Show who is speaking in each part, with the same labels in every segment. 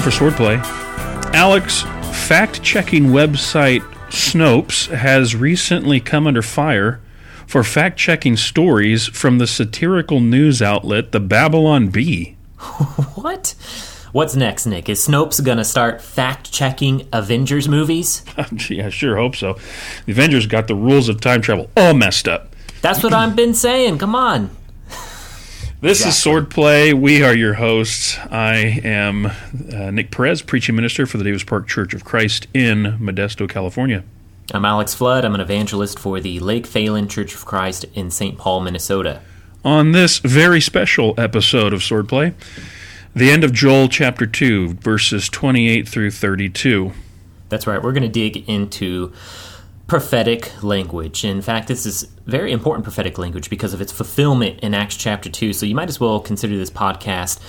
Speaker 1: Time for swordplay. Alex, fact checking website Snopes has recently come under fire for fact checking stories from the satirical news outlet The Babylon Bee.
Speaker 2: What? What's next, Nick? Is Snopes gonna start fact checking Avengers movies?
Speaker 1: I sure hope so. The Avengers got the rules of time travel all messed up.
Speaker 2: That's what I've been saying. Come on.
Speaker 1: This is Swordplay. We are your hosts. I am uh, Nick Perez, preaching minister for the Davis Park Church of Christ in Modesto, California.
Speaker 2: I'm Alex Flood. I'm an evangelist for the Lake Phalen Church of Christ in St. Paul, Minnesota.
Speaker 1: On this very special episode of Swordplay, the end of Joel chapter 2, verses 28 through 32.
Speaker 2: That's right. We're going to dig into prophetic language. In fact, this is very important prophetic language because of its fulfillment in Acts chapter 2. So you might as well consider this podcast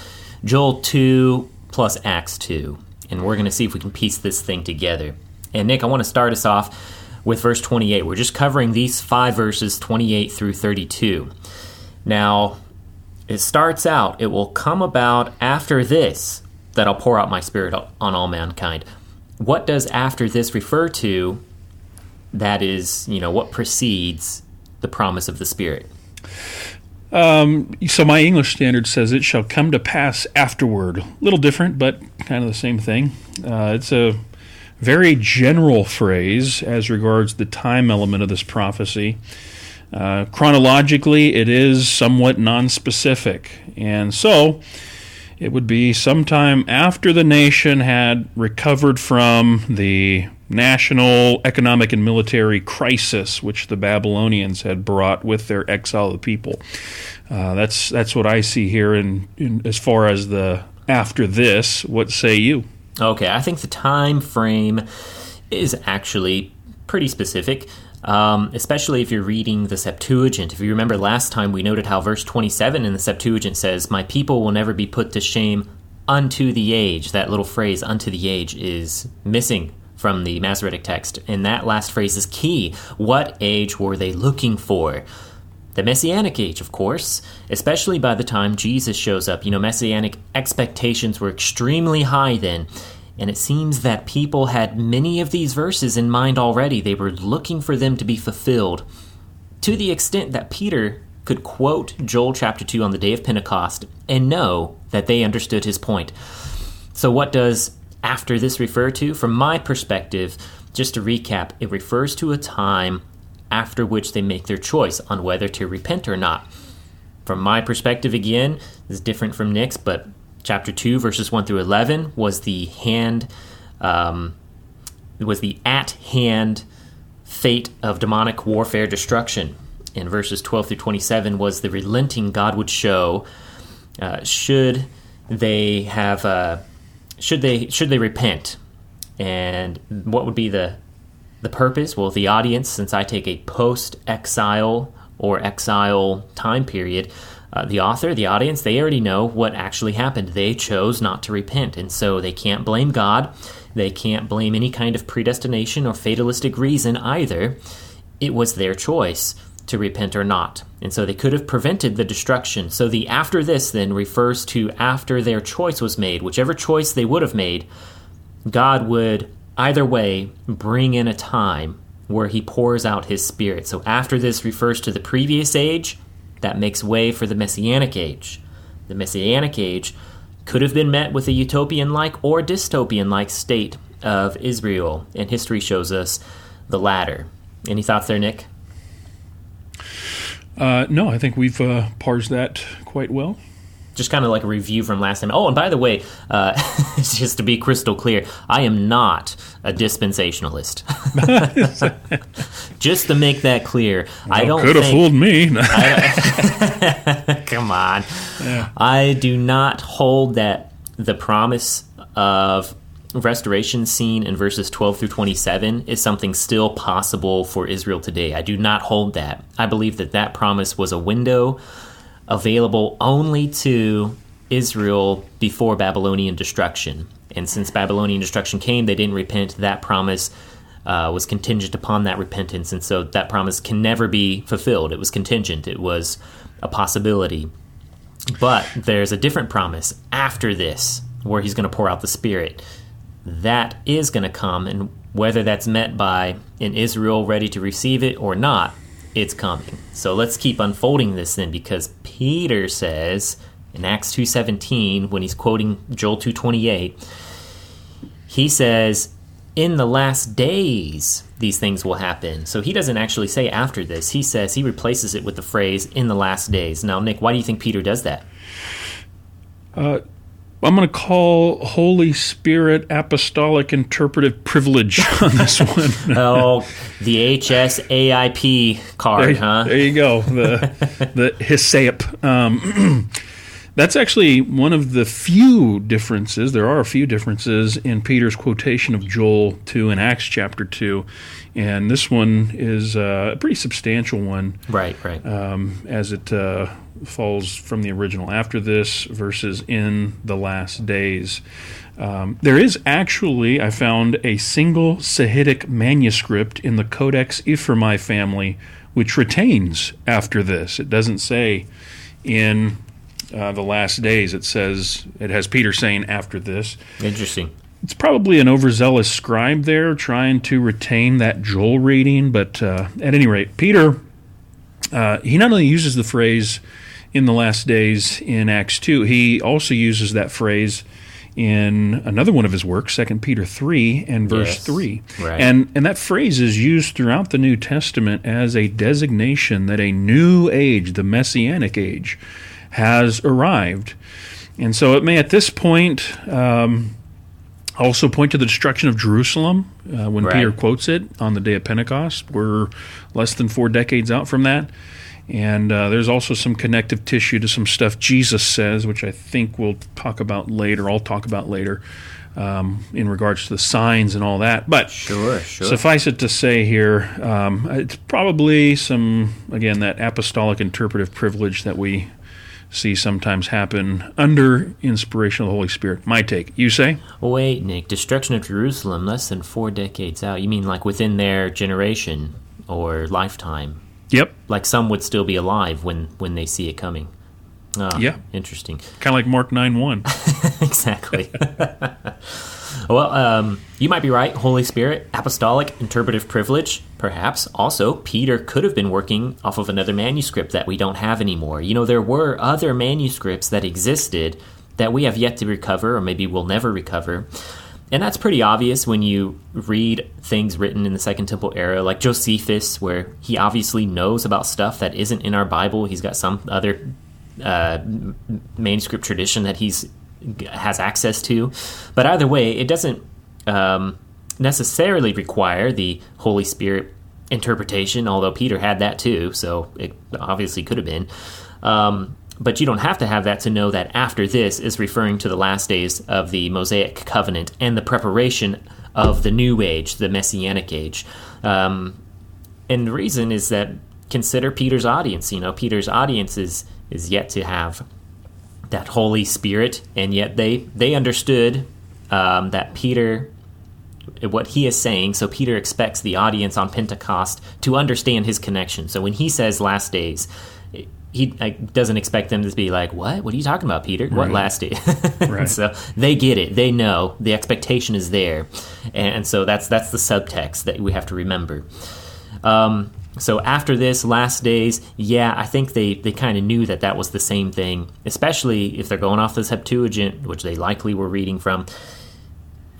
Speaker 2: Joel 2 plus Acts 2. And we're going to see if we can piece this thing together. And Nick, I want to start us off with verse 28. We're just covering these five verses, 28 through 32. Now, it starts out, it will come about after this that I'll pour out my spirit on all mankind. What does after this refer to? That is, you know, what precedes the promise of the Spirit.
Speaker 1: Um, so my English standard says it shall come to pass afterward. A little different, but kind of the same thing. Uh, it's a very general phrase as regards the time element of this prophecy. Uh, chronologically, it is somewhat nonspecific, and so it would be sometime after the nation had recovered from the national economic and military crisis which the Babylonians had brought with their exile of the people. Uh, that's that's what I see here. In, in as far as the after this, what say you?
Speaker 2: Okay, I think the time frame is actually pretty specific. Um, especially if you're reading the Septuagint. If you remember last time, we noted how verse 27 in the Septuagint says, My people will never be put to shame unto the age. That little phrase, unto the age, is missing from the Masoretic text. And that last phrase is key. What age were they looking for? The Messianic age, of course, especially by the time Jesus shows up. You know, Messianic expectations were extremely high then. And it seems that people had many of these verses in mind already. They were looking for them to be fulfilled to the extent that Peter could quote Joel chapter 2 on the day of Pentecost and know that they understood his point. So, what does after this refer to? From my perspective, just to recap, it refers to a time after which they make their choice on whether to repent or not. From my perspective, again, this is different from Nick's, but chapter 2, verses 1 through 11 was the hand, um, was the at hand fate of demonic warfare destruction. And verses 12 through 27 was the relenting God would show uh, should they have. Uh, should they should they repent? And what would be the the purpose? Well, the audience, since I take a post exile or exile time period, uh, the author, the audience, they already know what actually happened. They chose not to repent, and so they can't blame God. They can't blame any kind of predestination or fatalistic reason either. It was their choice to repent or not. And so they could have prevented the destruction. So the after this then refers to after their choice was made. Whichever choice they would have made, God would either way bring in a time where he pours out his spirit. So after this refers to the previous age that makes way for the messianic age. The messianic age could have been met with a utopian like or dystopian like state of Israel, and history shows us the latter. Any thoughts there, Nick?
Speaker 1: Uh, no, I think we've uh, parsed that quite well.
Speaker 2: Just kind of like a review from last time. Oh, and by the way, uh, just to be crystal clear, I am not a dispensationalist. just to make that clear, well, I don't
Speaker 1: could have fooled me.
Speaker 2: I, come on, yeah. I do not hold that the promise of restoration scene in verses 12 through 27 is something still possible for Israel today. I do not hold that. I believe that that promise was a window available only to Israel before Babylonian destruction. And since Babylonian destruction came, they didn't repent. That promise uh, was contingent upon that repentance. And so that promise can never be fulfilled. It was contingent, it was a possibility. But there's a different promise after this where he's going to pour out the Spirit. That is going to come, and whether that's met by an Israel ready to receive it or not, it's coming. So let's keep unfolding this then, because Peter says in Acts two seventeen when he's quoting Joel two twenty eight, he says, "In the last days." These things will happen. So he doesn't actually say after this. He says he replaces it with the phrase in the last days. Now, Nick, why do you think Peter does that?
Speaker 1: Uh, I'm going to call Holy Spirit apostolic interpretive privilege on this one.
Speaker 2: oh, the HSAIP card,
Speaker 1: there,
Speaker 2: huh?
Speaker 1: There you go. The the HSAIP. Um, that's actually one of the few differences. There are a few differences in Peter's quotation of Joel 2 in Acts chapter 2. And this one is uh, a pretty substantial one.
Speaker 2: Right, right.
Speaker 1: Um, as it uh, falls from the original after this versus in the last days. Um, there is actually, I found, a single Sahidic manuscript in the Codex Ephraimi family which retains after this. It doesn't say in uh, the last days. It says it has Peter saying after this.
Speaker 2: Interesting.
Speaker 1: It's probably an overzealous scribe there trying to retain that Joel reading, but uh, at any rate, Peter uh, he not only uses the phrase in the last days in Acts two, he also uses that phrase in another one of his works, Second Peter three and verse
Speaker 2: Yes.
Speaker 1: three,
Speaker 2: Right.
Speaker 1: and and that phrase is used throughout the New Testament as a designation that a new age, the Messianic age, has arrived, and so it may at this point. Um, also point to the destruction of Jerusalem uh, when
Speaker 2: Right.
Speaker 1: Peter quotes it on the day of Pentecost. We're less than four decades out from that. And uh, there's also some connective tissue to some stuff Jesus says, which I think we'll talk about later. I'll talk about later um, in regards to the signs and all that. But
Speaker 2: Sure, sure.
Speaker 1: suffice it to say here, um, it's probably some, again, that apostolic interpretive privilege that we see sometimes happen under inspiration of the Holy Spirit. My take. You say?
Speaker 2: Wait, Nick, destruction of Jerusalem less than four decades out. You mean like within their generation or lifetime?
Speaker 1: Yep.
Speaker 2: Like some would still be alive when when they see it coming. Ah,
Speaker 1: Yeah.
Speaker 2: Interesting.
Speaker 1: Kind of like Mark 9 1.
Speaker 2: exactly. well, um, you might be right. Holy Spirit, apostolic, interpretive privilege, perhaps. Also, Peter could have been working off of another manuscript that we don't have anymore. You know, there were other manuscripts that existed that we have yet to recover, or maybe we'll never recover. And that's pretty obvious when you read things written in the Second Temple era, like Josephus, where he obviously knows about stuff that isn't in our Bible. He's got some other uh, manuscript tradition that he's has access to. But either way, it doesn't um, necessarily require the Holy Spirit interpretation, although Peter had that too, so it obviously could have been. Um, but you don't have to have that to know that after this is referring to the last days of the Mosaic covenant and the preparation of the new age, the Messianic age. Um, and the reason is that consider Peter's audience. You know, Peter's audience is is yet to have that Holy Spirit, and yet they they understood um, that Peter what he is saying. So Peter expects the audience on Pentecost to understand his connection. So when he says last days. He like, doesn't expect them to be like, "What? What are you talking about, Peter? What
Speaker 1: Right.
Speaker 2: last day?"
Speaker 1: Right.
Speaker 2: so they get it. They know the expectation is there, and so that's that's the subtext that we have to remember. Um, so after this, last days, yeah, I think they, they kind of knew that that was the same thing, especially if they're going off the Septuagint, which they likely were reading from.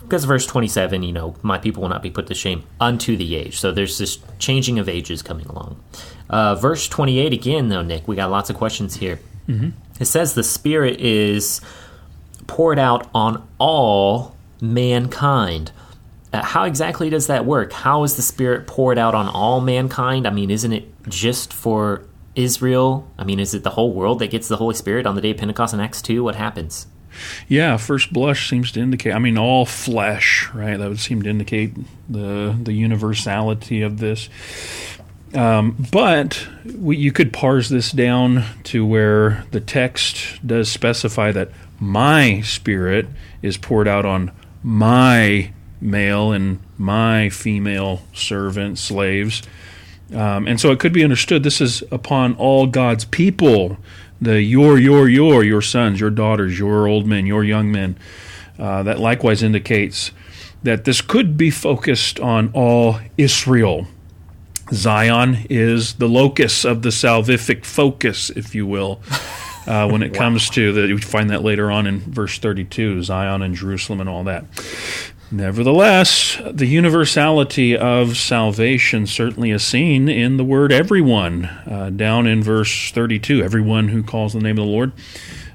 Speaker 2: Because verse 27, you know, my people will not be put to shame unto the age. So there's this changing of ages coming along. Uh, verse 28 again, though, Nick, we got lots of questions here. It says the Spirit is poured out on all mankind. Uh, how exactly does that work? How is the Spirit poured out on all mankind? I mean, isn't it just for Israel? I mean, is it the whole world that gets the Holy Spirit on the day of Pentecost in Acts 2? What happens?
Speaker 1: Yeah, first blush seems to indicate. I mean, all flesh, right? That would seem to indicate the the universality of this. Um, but we, you could parse this down to where the text does specify that my spirit is poured out on my male and my female servants, slaves. Um, and so it could be understood this is upon all God's people, the your, your, your, your sons, your daughters, your old men, your young men. Uh, that likewise indicates that this could be focused on all Israel. Zion is the locus of the salvific focus, if you will, uh, when it wow. comes to that. You find that later on in verse 32 Zion and Jerusalem and all that. Nevertheless, the universality of salvation certainly is seen in the word everyone, uh, down in verse 32, everyone who calls the name of the Lord.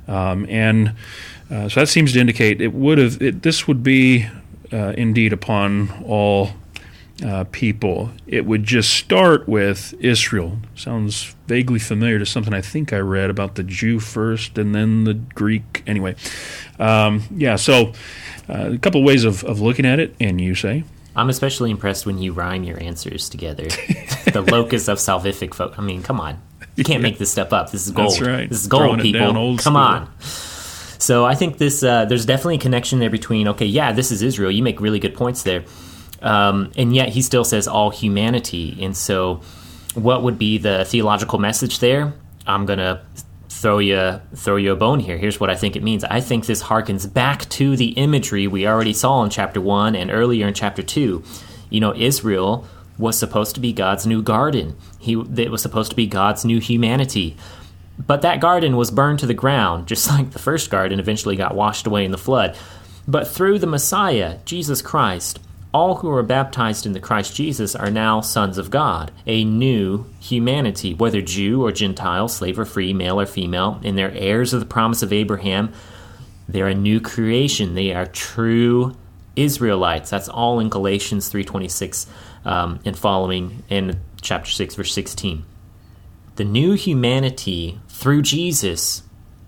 Speaker 1: Um, and uh, so that seems to indicate it would have, it, this would be uh, indeed upon all uh, people. It would just start with Israel. Sounds vaguely familiar to something I think I read about the Jew first and then the Greek. Anyway, um, yeah, so uh, a couple ways of, of looking at it, and you say?
Speaker 2: I'm especially impressed when you rhyme your answers together. the locus of salvific folk. I mean, come on. You can't yeah. make this stuff up. This is gold.
Speaker 1: Right.
Speaker 2: This is gold,
Speaker 1: Throwing
Speaker 2: people.
Speaker 1: Come
Speaker 2: school. on. So I think this uh, there's definitely a connection there between okay, yeah, this is Israel. You make really good points there, um, and yet he still says all humanity. And so, what would be the theological message there? I'm gonna throw you throw you a bone here. Here's what I think it means. I think this harkens back to the imagery we already saw in chapter one and earlier in chapter two. You know, Israel was supposed to be God's new garden. He it was supposed to be God's new humanity. But that garden was burned to the ground, just like the first garden eventually got washed away in the flood. But through the Messiah, Jesus Christ, all who are baptized in the Christ Jesus are now sons of God, a new humanity, whether Jew or Gentile, slave or free, male or female, and they're heirs of the promise of Abraham. They're a new creation. They are true Israelites. That's all in Galatians 3.26 um, and following in chapter 6, verse 16. The new humanity through Jesus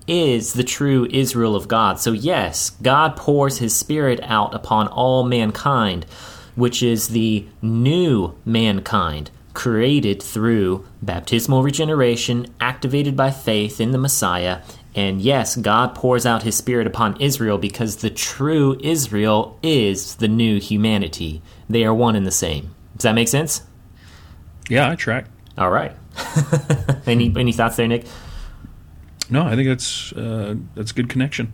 Speaker 2: is the true Israel of God. So, yes, God pours his Spirit out upon all mankind, which is the new mankind created through baptismal regeneration, activated by faith in the Messiah. And yes, God pours out his Spirit upon Israel because the true Israel is the new humanity. They are one and the same. Does that make sense?
Speaker 1: Yeah, I track.
Speaker 2: All right. any any thoughts there, Nick?
Speaker 1: No, I think that's uh, that's a good connection.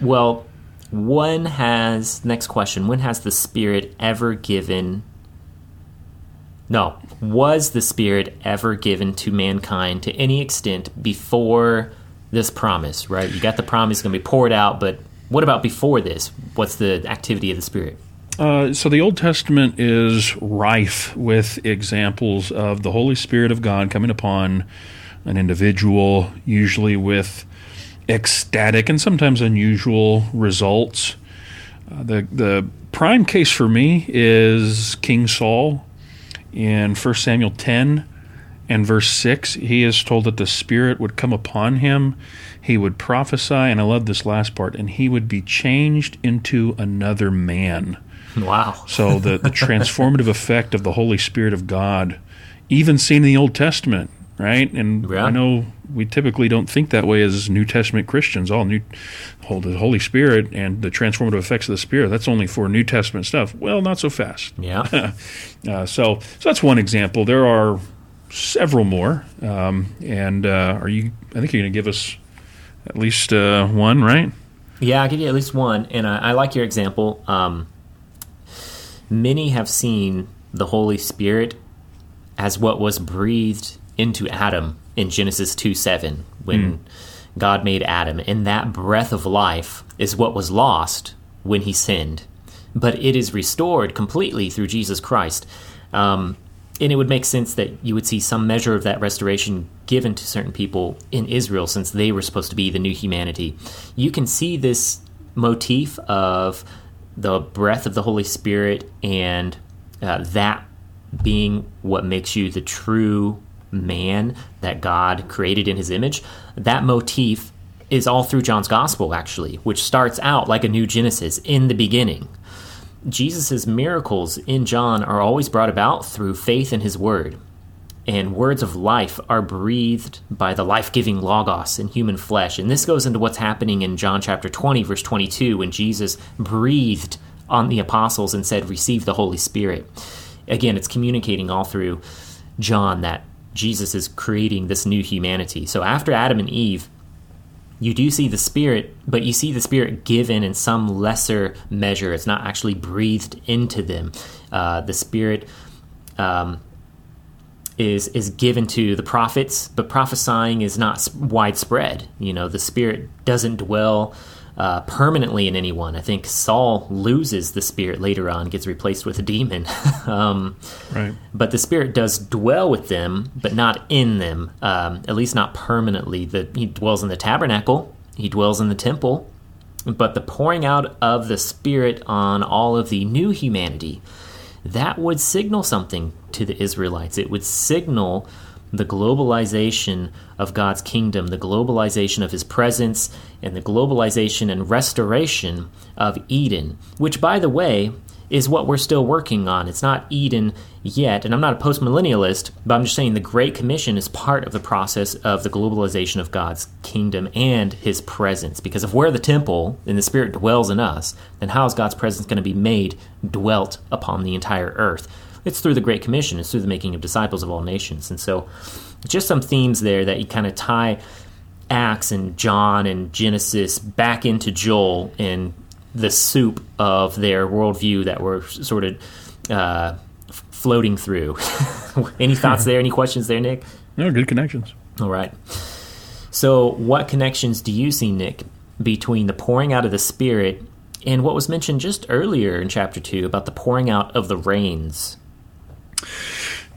Speaker 2: Well, when has next question? When has the Spirit ever given? No, was the Spirit ever given to mankind to any extent before this promise? Right, you got the promise going to be poured out, but what about before this? What's the activity of the Spirit?
Speaker 1: Uh, so the Old Testament is rife with examples of the Holy Spirit of God coming upon an individual, usually with ecstatic and sometimes unusual results. Uh, the the prime case for me is King Saul in 1 Samuel 10 and verse 6. He is told that the Spirit would come upon him, he would prophesy, and I love this last part, and he would be changed into another man.
Speaker 2: Wow.
Speaker 1: so the, the transformative effect of the Holy Spirit of God, even seen in the Old Testament, right? And yeah. I know we typically don't think that way as New Testament Christians. All new, the Holy Spirit and the transformative effects of the Spirit. That's only for New Testament stuff. Well, not so fast.
Speaker 2: Yeah.
Speaker 1: uh, so, so that's one example. There are several more. Um, and uh, are you? I think you're going to give us at least uh, one, right?
Speaker 2: Yeah, I'll give you at least one. And I, I like your example. Um, many have seen the Holy Spirit as what was breathed into Adam in Genesis 2 7 when mm. God made Adam. And that breath of life is what was lost when he sinned. But it is restored completely through Jesus Christ. Um, and it would make sense that you would see some measure of that restoration given to certain people in Israel since they were supposed to be the new humanity. You can see this motif of the breath of the Holy Spirit and uh, that being what makes you the true man that God created in his image, that motif is all through John's gospel, actually, which starts out like a new Genesis in the beginning. Jesus' miracles in John are always brought about through faith in his word and words of life are breathed by the life giving Logos in human flesh. And this goes into what's happening in John chapter 20, verse 22, when Jesus breathed on the apostles and said, Receive the Holy Spirit. Again, it's communicating all through John that Jesus is creating this new humanity. So after Adam and Eve, you do see the Spirit, but you see the Spirit given in some lesser measure. It's not actually breathed into them. Uh, the Spirit um, is is given to the prophets, but prophesying is not widespread. You know, the Spirit doesn't dwell uh, permanently in anyone. I think Saul loses the spirit later on, gets replaced with a demon. um, right. But the spirit does dwell with them, but not in them. Um, at least not permanently. The, he dwells in the tabernacle. He dwells in the temple. But the pouring out of the spirit on all of the new humanity, that would signal something to the Israelites. It would signal the globalization of God's kingdom, the globalization of his presence, and the globalization and restoration of Eden, which, by the way, is what we're still working on. It's not Eden yet, and I'm not a postmillennialist, but I'm just saying the Great Commission is part of the process of the globalization of God's kingdom and His presence. Because if we're the temple and the Spirit dwells in us, then how is God's presence going to be made dwelt upon the entire earth? It's through the Great Commission, it's through the making of disciples of all nations. And so, just some themes there that you kind of tie Acts and John and Genesis back into Joel and the soup of their worldview that we're sort of uh, floating through. Any thoughts there? Any questions there, Nick?
Speaker 1: No, good connections.
Speaker 2: All right. So, what connections do you see, Nick, between the pouring out of the Spirit and what was mentioned just earlier in chapter 2 about the pouring out of the rains?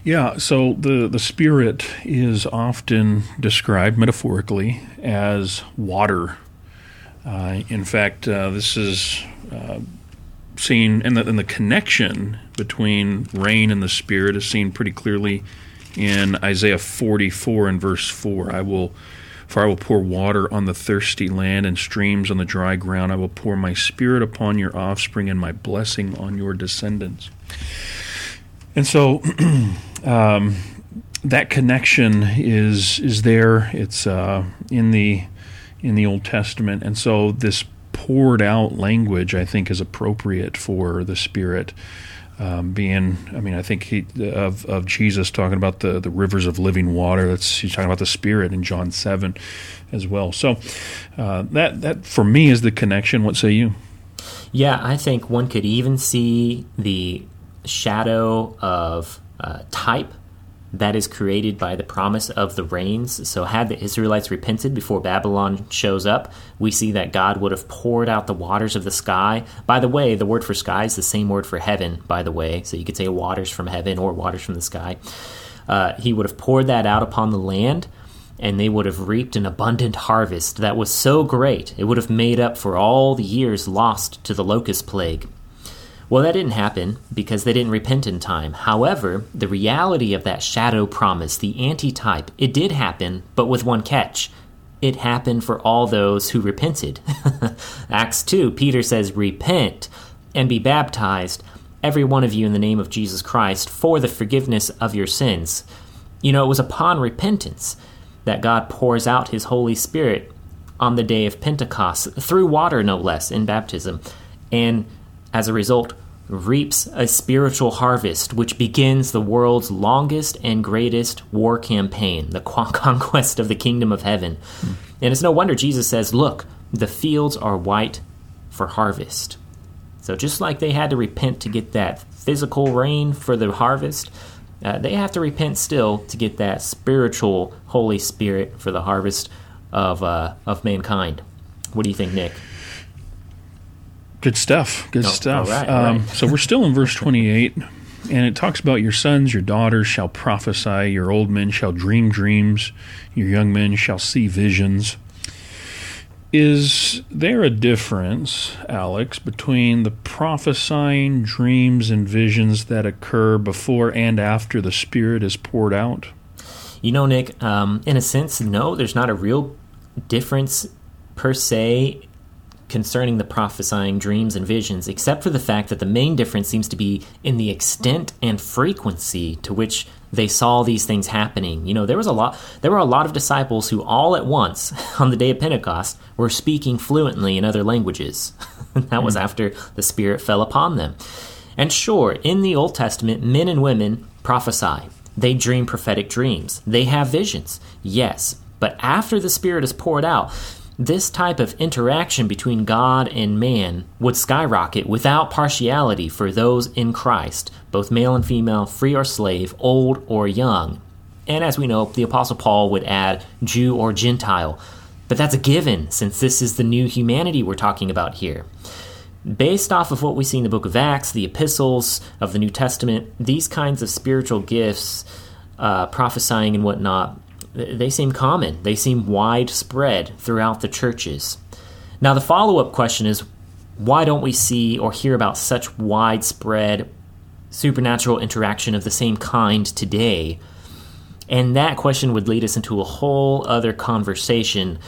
Speaker 1: Yeah, so the, the Spirit is often described metaphorically as water. Uh, in fact, uh, this is uh, seen, and the, and the connection between rain and the Spirit is seen pretty clearly in Isaiah 44 and verse 4. I will. For I will pour water on the thirsty land and streams on the dry ground. I will pour my spirit upon your offspring and my blessing on your descendants. And so um, that connection is is there. It's uh, in the in the Old Testament, and so this poured out language, I think, is appropriate for the Spirit. Um, being, I mean, I think he, of of Jesus talking about the, the rivers of living water. That's he's talking about the Spirit in John seven, as well. So uh, that that for me is the connection. What say you?
Speaker 2: Yeah, I think one could even see the shadow of uh, type that is created by the promise of the rains. So, had the Israelites repented before Babylon shows up, we see that God would have poured out the waters of the sky. By the way, the word for sky is the same word for heaven, by the way. So, you could say waters from heaven or waters from the sky. Uh, he would have poured that out upon the land, and they would have reaped an abundant harvest that was so great, it would have made up for all the years lost to the locust plague. Well, that didn't happen because they didn't repent in time. However, the reality of that shadow promise, the antitype, it did happen, but with one catch. It happened for all those who repented. Acts 2, Peter says, Repent and be baptized, every one of you, in the name of Jesus Christ, for the forgiveness of your sins. You know, it was upon repentance that God pours out his Holy Spirit on the day of Pentecost, through water, no less, in baptism. And as a result, reaps a spiritual harvest which begins the world's longest and greatest war campaign, the conquest of the kingdom of heaven. Mm. And it's no wonder Jesus says, Look, the fields are white for harvest. So just like they had to repent to get that physical rain for the harvest, uh, they have to repent still to get that spiritual Holy Spirit for the harvest of, uh, of mankind. What do you think, Nick?
Speaker 1: Good stuff. Good oh, stuff. All right, all um, right. so we're still in verse 28, and it talks about your sons, your daughters shall prophesy, your old men shall dream dreams, your young men shall see visions. Is there a difference, Alex, between the prophesying dreams and visions that occur before and after the Spirit is poured out?
Speaker 2: You know, Nick, um, in a sense, no, there's not a real difference per se concerning the prophesying dreams and visions, except for the fact that the main difference seems to be in the extent and frequency to which they saw these things happening. You know, there was a lot there were a lot of disciples who all at once on the day of Pentecost were speaking fluently in other languages. that was hmm. after the spirit fell upon them. And sure, in the Old Testament, men and women prophesy. They dream prophetic dreams. They have visions. Yes, but after the spirit is poured out, this type of interaction between God and man would skyrocket without partiality for those in Christ, both male and female, free or slave, old or young. And as we know, the Apostle Paul would add Jew or Gentile. But that's a given, since this is the new humanity we're talking about here. Based off of what we see in the book of Acts, the epistles of the New Testament, these kinds of spiritual gifts, uh, prophesying and whatnot, they seem common. They seem widespread throughout the churches. Now, the follow up question is why don't we see or hear about such widespread supernatural interaction of the same kind today? And that question would lead us into a whole other conversation,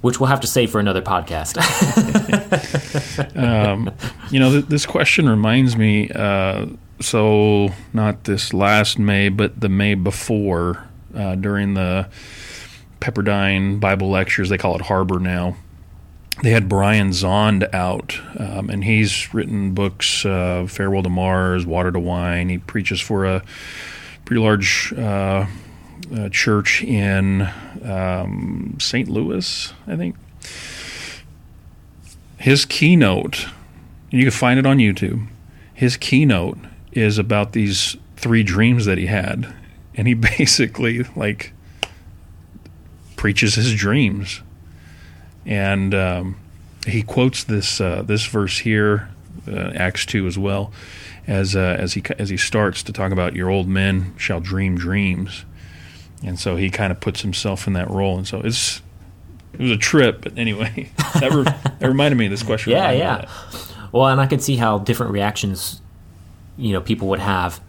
Speaker 2: which we'll have to save for another podcast.
Speaker 1: um, you know, th- this question reminds me. Uh, so, not this last May, but the May before, uh, during the Pepperdine Bible lectures. They call it Harbor now. They had Brian Zahnd out, um, and he's written books, uh, Farewell to Mars, Water to Wine. He preaches for a pretty large uh, uh, church in um, St. Louis, I think. His keynote, you can find it on YouTube. His keynote is about these three dreams that he had and he basically like preaches his dreams, and um, he quotes this uh, this verse here, uh, Acts two as well, as uh, as he as he starts to talk about your old men shall dream dreams, and so he kind of puts himself in that role, and so it's it was a trip, but anyway, that, re- that reminded me of this question.
Speaker 2: Yeah, yeah. Well, and I could see how different reactions, you know, people would have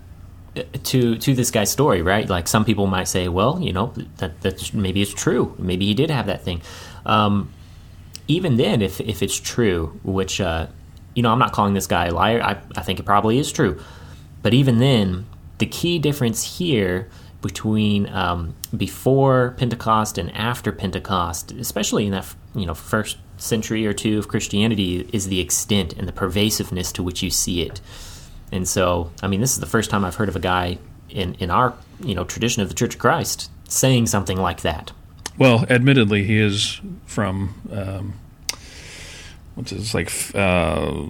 Speaker 2: to to this guy's story, right? Like some people might say, well, you know, that that maybe it's true. Maybe he did have that thing. Um, even then, if if it's true, which uh, you know, I'm not calling this guy a liar. I I think it probably is true. But even then, the key difference here between um, before Pentecost and after Pentecost, especially in that you know first century or two of Christianity, is the extent and the pervasiveness to which you see it. And so, I mean, this is the first time I've heard of a guy in, in our you know tradition of the Church of Christ saying something like that.
Speaker 1: Well, admittedly, he is from um, what's it, it's like uh,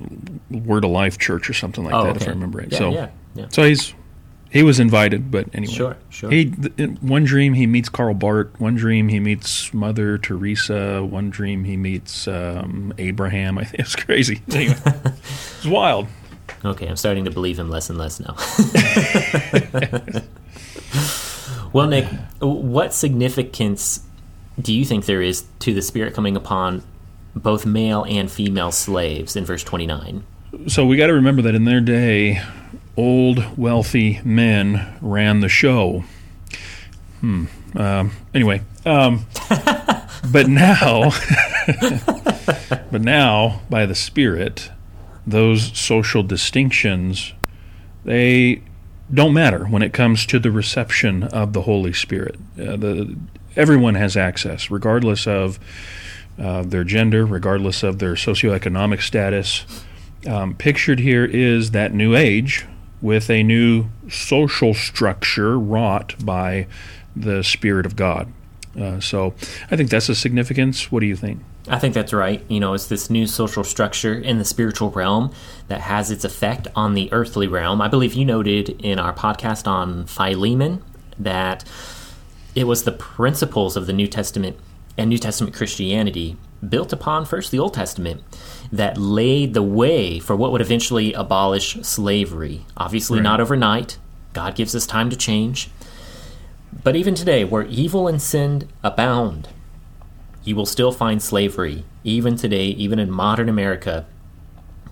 Speaker 1: Word of Life Church or something like
Speaker 2: oh,
Speaker 1: that,
Speaker 2: okay.
Speaker 1: if I remember right.
Speaker 2: Yeah,
Speaker 1: so,
Speaker 2: yeah, yeah.
Speaker 1: so he's he was invited, but anyway,
Speaker 2: sure, sure.
Speaker 1: He one dream he meets Karl Barth. One dream he meets Mother Teresa. One dream he meets um, Abraham. I think it's crazy. Anyway, it's wild.
Speaker 2: Okay, I'm starting to believe him less and less now. well, Nick, what significance do you think there is to the Spirit coming upon both male and female slaves in verse 29?
Speaker 1: So we got to remember that in their day, old, wealthy men ran the show. Hmm. Um, anyway, um, but now, but now, by the Spirit, those social distinctions they don't matter when it comes to the reception of the Holy Spirit. Uh, the, everyone has access, regardless of uh, their gender, regardless of their socioeconomic status. Um, pictured here is that new age with a new social structure wrought by the Spirit of God. Uh, so I think that's a significance. What do you think?
Speaker 2: I think that's right. You know, it's this new social structure in the spiritual realm that has its effect on the earthly realm. I believe you noted in our podcast on Philemon that it was the principles of the New Testament and New Testament Christianity built upon first the Old Testament that laid the way for what would eventually abolish slavery. Obviously, right. not overnight. God gives us time to change. But even today, where evil and sin abound, you will still find slavery, even today, even in modern America,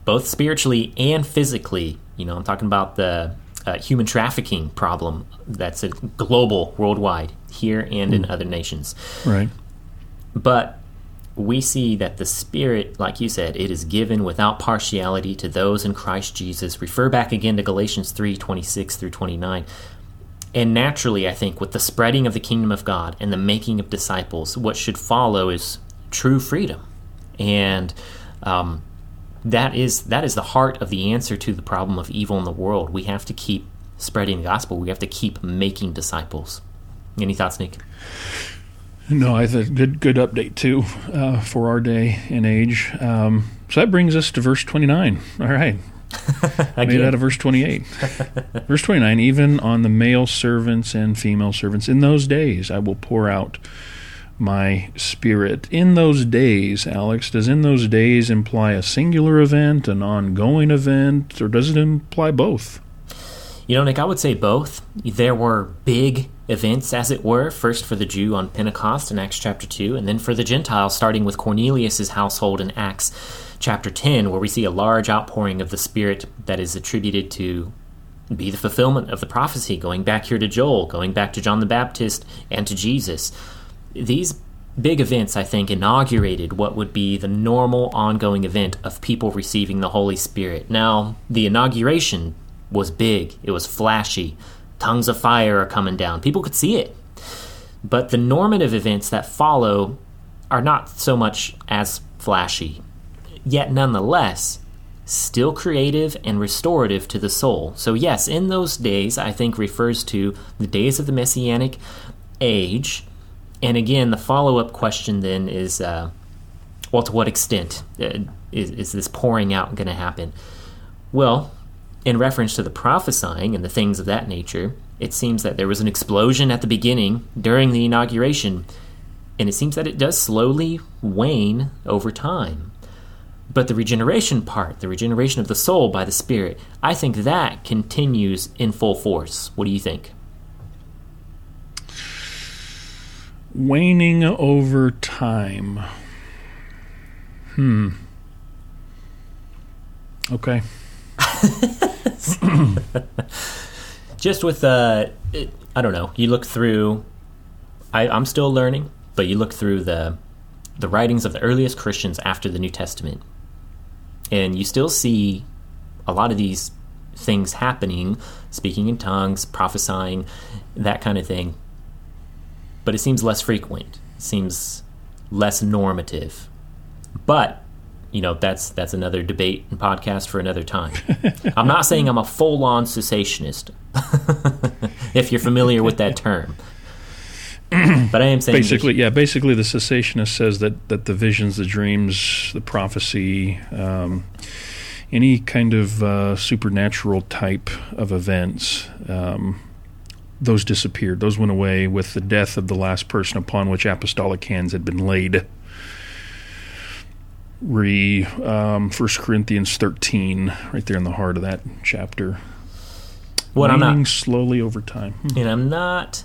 Speaker 2: both spiritually and physically. You know, I'm talking about the uh, human trafficking problem that's a global, worldwide, here and in mm. other nations.
Speaker 1: Right.
Speaker 2: But we see that the Spirit, like you said, it is given without partiality to those in Christ Jesus. Refer back again to Galatians 3 26 through 29. And naturally, I think, with the spreading of the kingdom of God and the making of disciples, what should follow is true freedom. And um, that is that is the heart of the answer to the problem of evil in the world. We have to keep spreading the gospel. We have to keep making disciples. Any thoughts, Nick?
Speaker 1: No, I think good good update too uh, for our day and age. Um, so that brings us to verse twenty nine. All right, made out of verse twenty eight. verse twenty nine. Even on the male servants and female servants in those days, I will pour out my spirit. In those days, Alex, does in those days imply a singular event, an ongoing event, or does it imply both?
Speaker 2: You know, Nick, I would say both. There were big events, as it were, first for the Jew on Pentecost in Acts chapter 2, and then for the Gentiles, starting with Cornelius' household in Acts chapter 10, where we see a large outpouring of the Spirit that is attributed to be the fulfillment of the prophecy, going back here to Joel, going back to John the Baptist, and to Jesus. These big events, I think, inaugurated what would be the normal ongoing event of people receiving the Holy Spirit. Now, the inauguration was big, it was flashy. Tongues of fire are coming down. People could see it. But the normative events that follow are not so much as flashy, yet nonetheless, still creative and restorative to the soul. So, yes, in those days, I think refers to the days of the Messianic age. And again, the follow up question then is uh, well, to what extent uh, is, is this pouring out going to happen? Well, in reference to the prophesying and the things of that nature, it seems that there was an explosion at the beginning during the inauguration, and it seems that it does slowly wane over time. But the regeneration part, the regeneration of the soul by the Spirit, I think that continues in full force. What do you think?
Speaker 1: Waning over time. Hmm. Okay.
Speaker 2: Just with, uh, it, I don't know, you look through, I, I'm still learning, but you look through the, the writings of the earliest Christians after the New Testament, and you still see a lot of these things happening speaking in tongues, prophesying, that kind of thing. But it seems less frequent, it seems less normative. But you know that's that's another debate and podcast for another time. I'm not saying I'm a full-on cessationist, if you're familiar with that term. but I am saying
Speaker 1: basically, yeah, basically the cessationist says that that the visions, the dreams, the prophecy, um, any kind of uh, supernatural type of events. Um, those disappeared. Those went away with the death of the last person upon which apostolic hands had been laid re um, 1 Corinthians 13, right there in the heart of that chapter.
Speaker 2: What I'm not
Speaker 1: slowly over time,
Speaker 2: hmm. and I'm not,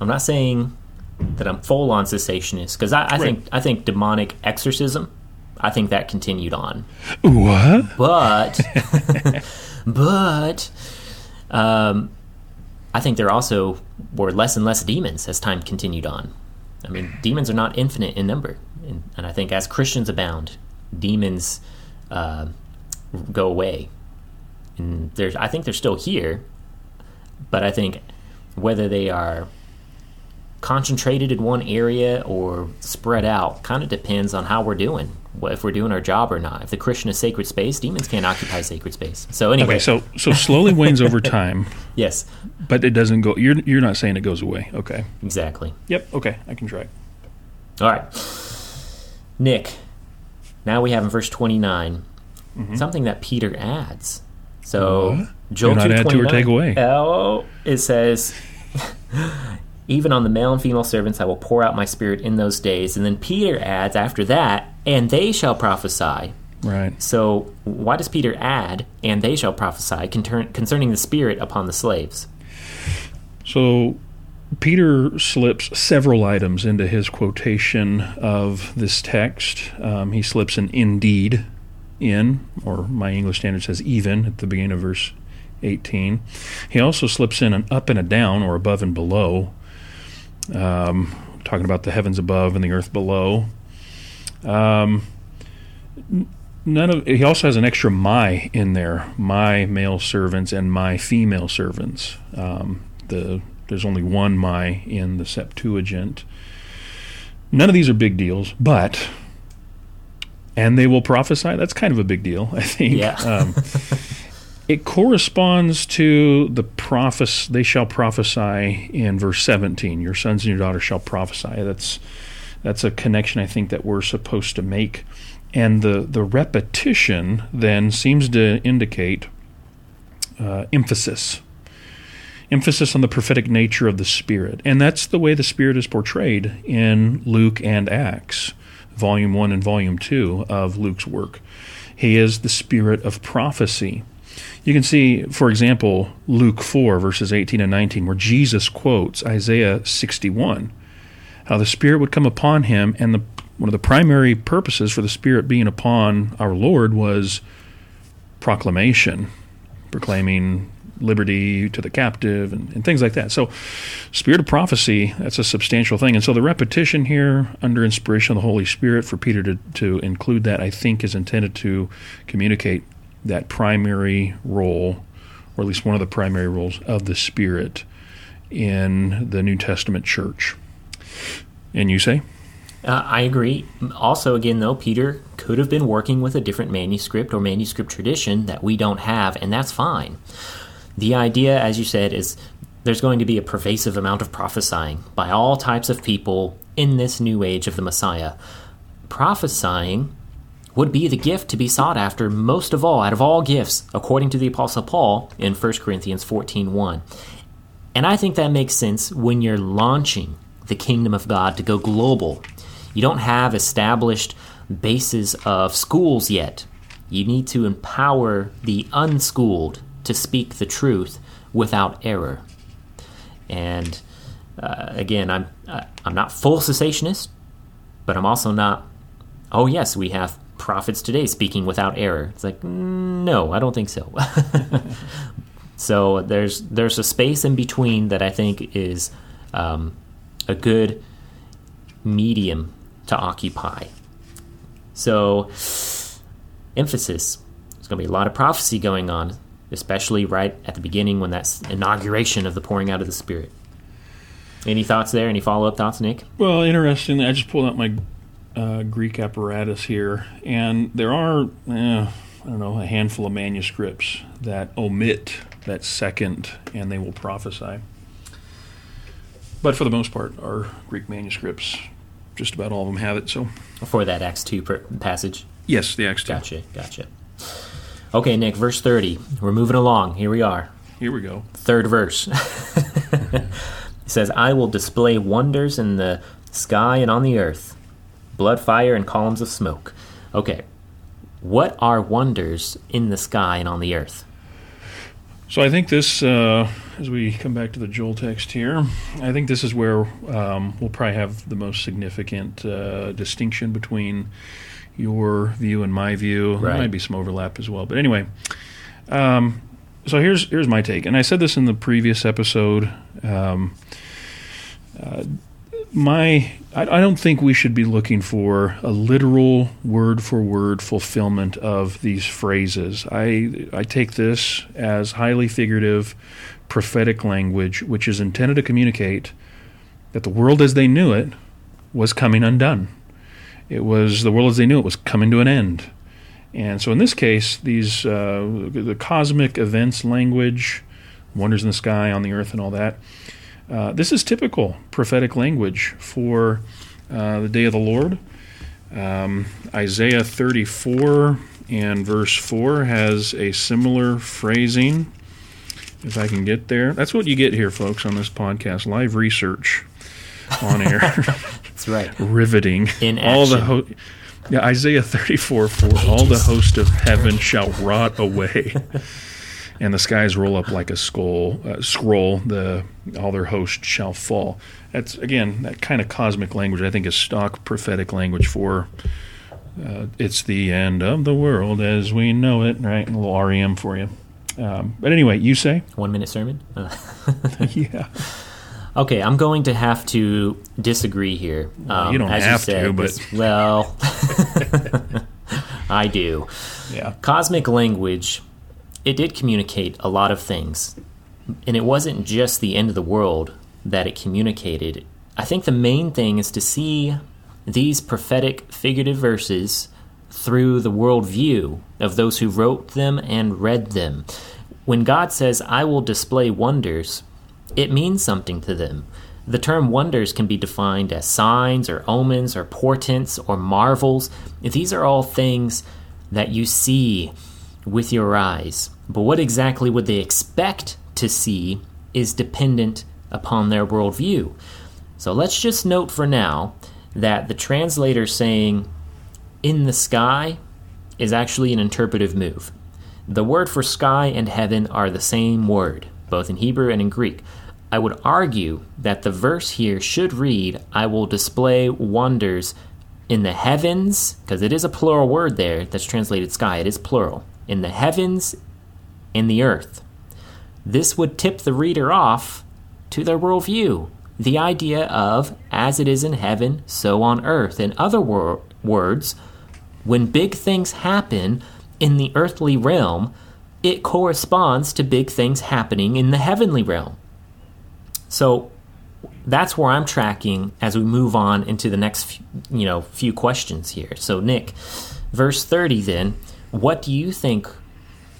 Speaker 2: I'm not saying that I'm full on cessationist because I, I right. think I think demonic exorcism, I think that continued on.
Speaker 1: What?
Speaker 2: But, but, um, I think there also were less and less demons as time continued on. I mean, demons are not infinite in number, and, and I think as Christians abound, demons uh, go away. And there's, I think they're still here, but I think whether they are concentrated in one area or spread out kind of depends on how we're doing if we're doing our job or not. If the christian is sacred space demons can't occupy sacred space. So anyway.
Speaker 1: okay so so slowly wanes over time.
Speaker 2: Yes.
Speaker 1: But it doesn't go you're you're not saying it goes away okay.
Speaker 2: Exactly.
Speaker 1: Yep okay i can try.
Speaker 2: All right. Nick now we have in verse 29 mm-hmm. something that Peter adds. So
Speaker 1: what? Joel not add to or take away.
Speaker 2: Oh, it says, "Even on the male and female servants I will pour out my spirit in those days." And then Peter adds after that, "And they shall prophesy."
Speaker 1: Right.
Speaker 2: So why does Peter add, "And they shall prophesy" concerning the spirit upon the slaves?
Speaker 1: So Peter slips several items into his quotation of this text. Um, he slips an indeed in, or my English standard says even at the beginning of verse 18. He also slips in an up and a down, or above and below, um, talking about the heavens above and the earth below. Um, none of he also has an extra my in there my male servants and my female servants um, the there's only one my in the Septuagint. None of these are big deals, but and they will prophesy. That's kind of a big deal, I think.
Speaker 2: Yeah.
Speaker 1: it corresponds to the prophes they shall prophesy in verse 17 your sons and your daughters shall prophesy. That's that's a connection i think that we're supposed to make. And the the repetition then seems to indicate uh, emphasis. Emphasis on the prophetic nature of the spirit. And that's the way the spirit is portrayed in luke and acts volume 1 and volume 2 of luke's work. He is the spirit of prophecy you can see, for example, Luke 4, verses 18 and 19, where Jesus quotes Isaiah 61, how the Spirit would come upon him, and the, one of the primary purposes for the Spirit being upon our Lord was proclamation, proclaiming liberty to the captive and, and, things like that. So, spirit of prophecy, that's a substantial thing. And so, the repetition here under inspiration of the Holy Spirit for Peter to, to include that, I think, is intended to communicate that primary role, or at least one of the primary roles of the Spirit in the New Testament church. And you say?
Speaker 2: Uh, I agree. Also, again, though, Peter could have been working with a different manuscript or manuscript tradition that we don't have, and that's fine. The idea, as you said, is there's going to be a pervasive amount of prophesying by all types of people in this new age of the Messiah. Prophesying would be the gift to be sought after most of all out of all gifts according to the apostle paul in 1 corinthians 14.1 and i think that makes sense when you're launching the kingdom of god to go global. You don't have established bases of schools yet. You need to empower the unschooled to speak the truth without error. And uh, again i'm uh, i'm not full cessationist but i'm also not oh yes we have prophets today speaking without error. It's like, no, I don't think so. so there's there's a space in between that I think is um, a good medium to occupy. So emphasis. There's going to be a lot of prophecy going on, especially right at the beginning when that's inauguration of the pouring out of the Spirit. Any thoughts there? Any follow up thoughts, Nick?
Speaker 1: Well, interestingly, I just pulled out my uh, Greek apparatus here, and there are, eh, I don't know, a handful of manuscripts that omit that second, and they will prophesy. But for the most part, our Greek manuscripts, just about all of them have it. So
Speaker 2: for that Acts two passage.
Speaker 1: Yes, the Acts two.
Speaker 2: Gotcha, gotcha. Okay, Nick, verse thirty. We're moving along. Here we are.
Speaker 1: Here we go.
Speaker 2: Third verse. it says, "I will display wonders in the sky and on the earth." Blood, fire, and columns of smoke. Okay, what are wonders in the sky and on the earth?
Speaker 1: So I think this, uh, as we come back to the Joel text here, I think this is where um, we'll probably have the most significant uh, distinction between your view and my view. Right. There might be some overlap as well, but anyway. Um, so here's here's my take, and I said this in the previous episode. Um, uh, my I, I don't think we should be looking for a literal word for word fulfillment of these phrases. I I take this as highly figurative prophetic language which is intended to communicate that the world as they knew it was coming undone. It was the world as they knew it was coming to an end. And so in this case, these uh, the cosmic events language, wonders in the sky, on the earth, and all that, uh, this is typical prophetic language for uh, the day of the Lord. Um, Isaiah 34 and verse 4 has a similar phrasing. If I can get there. That's what you get here, folks, on this podcast live research on air.
Speaker 2: That's right.
Speaker 1: Riveting.
Speaker 2: In action. All the ho-
Speaker 1: yeah, Isaiah 34 4 All the host of heaven shall rot away. and the skies roll up like a skull, uh, scroll. The all their hosts shall fall. That's again that kind of cosmic language. I think is stock prophetic language for. Uh, it's the end of the world as we know it, right? A little REM for you. Um, but anyway, you say
Speaker 2: one minute sermon.
Speaker 1: Uh. yeah.
Speaker 2: Okay, I'm going to have to disagree here.
Speaker 1: Um, you don't have you said, to, but this,
Speaker 2: well, I do.
Speaker 1: Yeah.
Speaker 2: Cosmic language it did communicate a lot of things. And it wasn't just the end of the world that it communicated. I think the main thing is to see these prophetic figurative verses through the worldview of those who wrote them and read them. when God says, I will display wonders, it means something to them. The term wonders can be defined as signs or omens or portents or marvels. These are all things that you see with your eyes. But what exactly would they expect to see is dependent upon their worldview. So let's just note for now that the translator saying in the sky is actually an interpretive move. The word for sky and heaven are the same word, both in Hebrew and in Greek. I would argue that the verse here should read, I will display wonders in the heavens, because it is a plural word there that's translated sky, it is plural, in the heavens, in the earth. This would tip the reader off to their worldview. The idea of, as it is in heaven, so on earth. In other wor- words, when big things happen in the earthly realm, it corresponds to big things happening in the heavenly realm. So that's where I'm tracking as we move on into the next few, you know few questions here. So Nick, verse 30 then, what do you think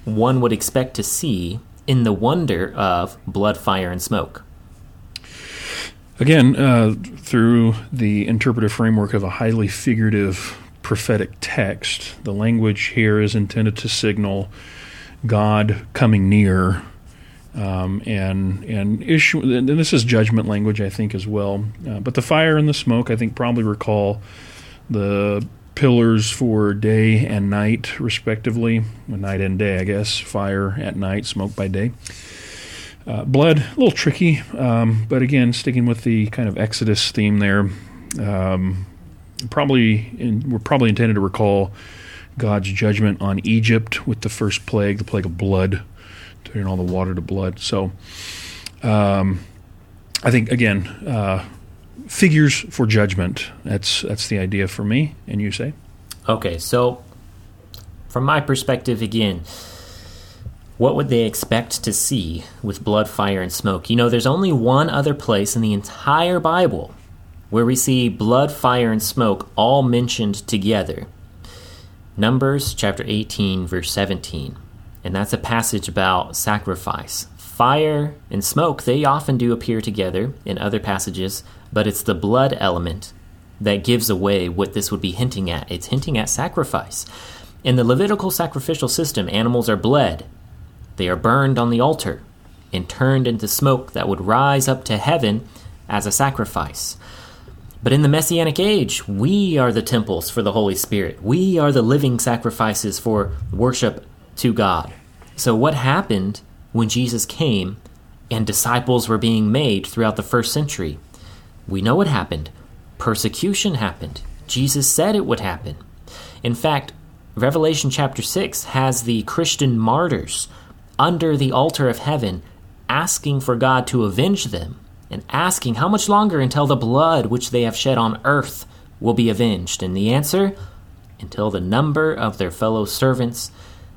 Speaker 2: one would expect to see in the wonder of blood, fire and smoke?
Speaker 1: Again, uh, through the interpretive framework of a highly figurative prophetic text, the language here is intended to signal God coming near um, and and issue. And this is judgment language, I think, as well. Uh, but the fire and the smoke, I think, probably recall the pillars for day and night, respectively. night and day, I guess. Fire at night, smoke by day. Uh, blood, a little tricky, um, but again, sticking with the kind of Exodus theme there. Um, probably, in, we're probably intended to recall God's judgment on Egypt with the first plague, the plague of blood, turning all the water to blood. So, um, I think again, uh, figures for judgment. That's that's the idea for me. And you say?
Speaker 2: Okay, so from my perspective, again what would they expect to see with blood, fire, and smoke? You know, there's only one other place in the entire Bible where we see blood, fire, and smoke all mentioned together. Numbers chapter 18, verse 17. And that's a passage about sacrifice. Fire and smoke, they often do appear together in other passages, but it's the blood element that gives away what this would be hinting at. It's hinting at sacrifice. In the Levitical sacrificial system, animals are bled they are burned on the altar and turned into smoke that would rise up to heaven as a sacrifice. But in the Messianic age, we are the temples for the Holy Spirit. We are the living sacrifices for worship to God. So, what happened when Jesus came and disciples were being made throughout the first century? We know what happened. Persecution happened. Jesus said it would happen. In fact, Revelation chapter 6 has the Christian martyrs under the altar of heaven, asking for God to avenge them, and asking how much longer until the blood which they have shed on earth will be avenged. And the answer until the number of their fellow servants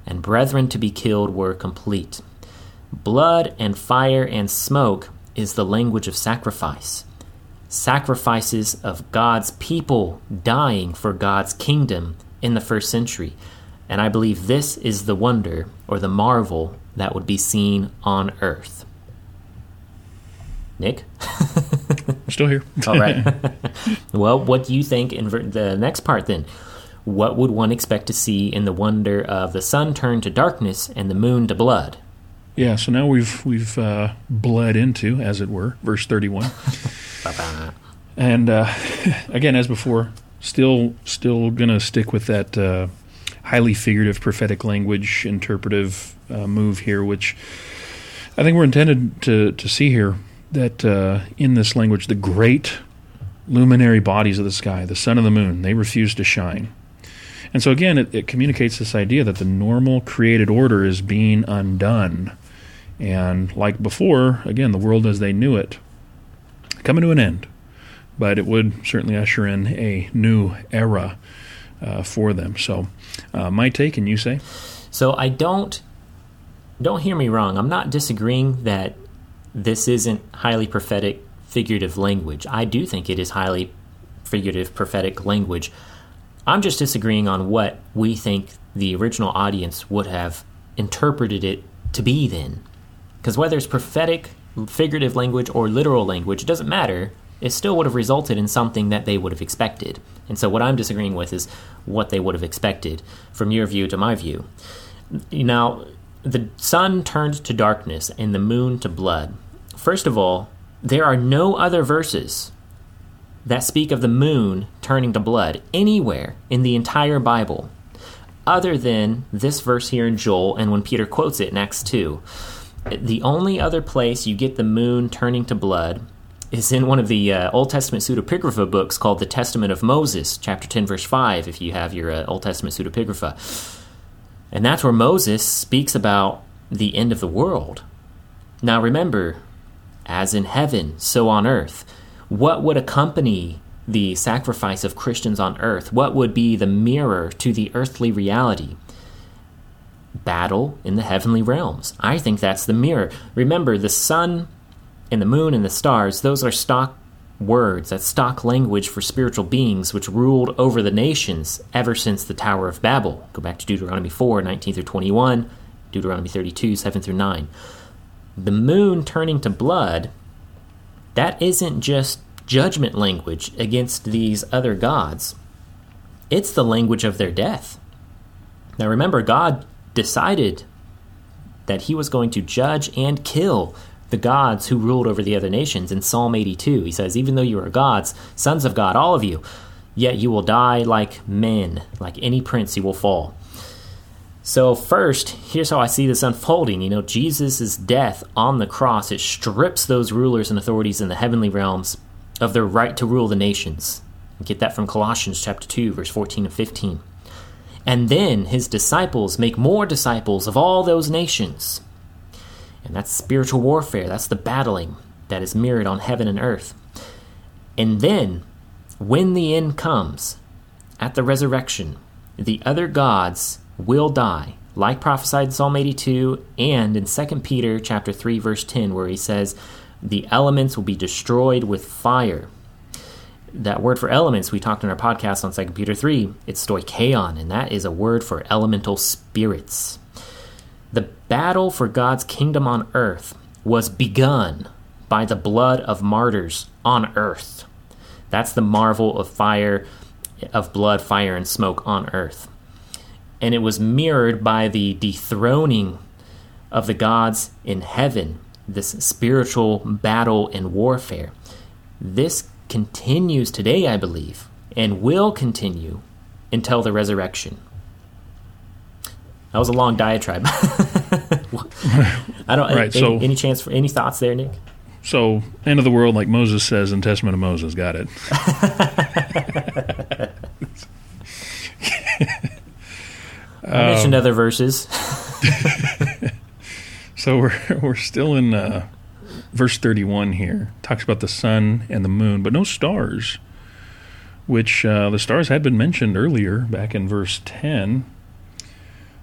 Speaker 2: and brethren to be killed were complete. Blood and fire and smoke is the language of sacrifice. Sacrifices of God's people dying for God's kingdom in the first century. And I believe this is the wonder or the marvel that would be seen on Earth. Nick?
Speaker 1: Still here.
Speaker 2: All right. well, what do you think in the next part then? What would one expect to see in the wonder of the sun turned to darkness and the moon to blood?
Speaker 1: Yeah, so now we've we've uh, bled into, as it were, verse thirty-one. and uh, again, as before, still still gonna stick with that uh, highly figurative prophetic language interpretive uh, move here, which I think we're intended to, to see here that uh, in this language, the great luminary bodies of the sky, the sun and the moon, they refuse to shine. And so, again, it, it communicates this idea that the normal created order is being undone. And like before, again, the world as they knew it coming to an end. But it would certainly usher in a new era uh, for them. So, uh, my take, and you say?
Speaker 2: So, I don't don't hear me wrong. I'm not disagreeing that this isn't highly prophetic figurative language. I do think it is highly figurative prophetic language. I'm just disagreeing on what we think the original audience would have interpreted it to be then? Because whether it's prophetic, figurative language, or literal language, it doesn't matter. It still would have resulted in something that they would have expected. And so, what I'm disagreeing with is what they would have expected from your view to my view. Now, the sun turned to darkness and the moon to blood. First of all, there are no other verses that speak of the moon turning to blood anywhere in the entire Bible, other than this verse here in Joel and when Peter quotes it in Acts 2. The only other place you get the moon turning to blood is in one of the uh, Old Testament pseudepigrapha books called the Testament of Moses, chapter 10, verse 5, if you have your uh, Old Testament pseudepigrapha. And that's where Moses speaks about the end of the world. Now remember, as in heaven, so on earth. What would accompany the sacrifice of Christians on earth? What would be the mirror to the earthly reality? Battle in the heavenly realms. I think that's the mirror. Remember, the sun and the moon and the stars, those are stock words, that's stock language for spiritual beings which ruled over the nations ever since the Tower of Babel. Go back to Deuteronomy 4, 19 through 21, Deuteronomy 32, 7 through 9. The moon turning to blood, that isn't just judgment language against these other gods, it's the language of their death. Now remember, God decided that he was going to judge and kill the gods who ruled over the other nations. In Psalm 82, he says, Even though you are gods, sons of God, all of you, yet you will die like men, like any prince you will fall. So, first, here's how I see this unfolding. You know, Jesus' death on the cross, it strips those rulers and authorities in the heavenly realms of their right to rule the nations. get that from Colossians chapter 2, verse 14 and 15. And then his disciples make more disciples of all those nations. And that's spiritual warfare. That's the battling that is mirrored on heaven and earth. And then, when the end comes, at the resurrection, the other gods will die, like prophesied in Psalm 82 and in 2 Peter chapter 3 verse 10 where he says the elements will be destroyed with fire. That word for elements we talked in our podcast on 2 Peter 3, it's stoicheion and that is a word for elemental spirits. The battle for God's kingdom on earth was begun by the blood of martyrs on earth. That's the marvel of fire, of blood, fire, and smoke on earth. And it was mirrored by the dethroning of the gods in heaven, this spiritual battle and warfare. This continues today, I believe, and will continue until the resurrection. That was a long diatribe. I don't.
Speaker 1: Right,
Speaker 2: any,
Speaker 1: so-
Speaker 2: any chance for any thoughts there, Nick?
Speaker 1: So, end of the world, like Moses says in Testament of Moses. Got it.
Speaker 2: I mentioned other verses.
Speaker 1: So we're we're still in uh, verse thirty-one here. Talks about the sun and the moon, but no stars. Which uh, the stars had been mentioned earlier, back in verse ten.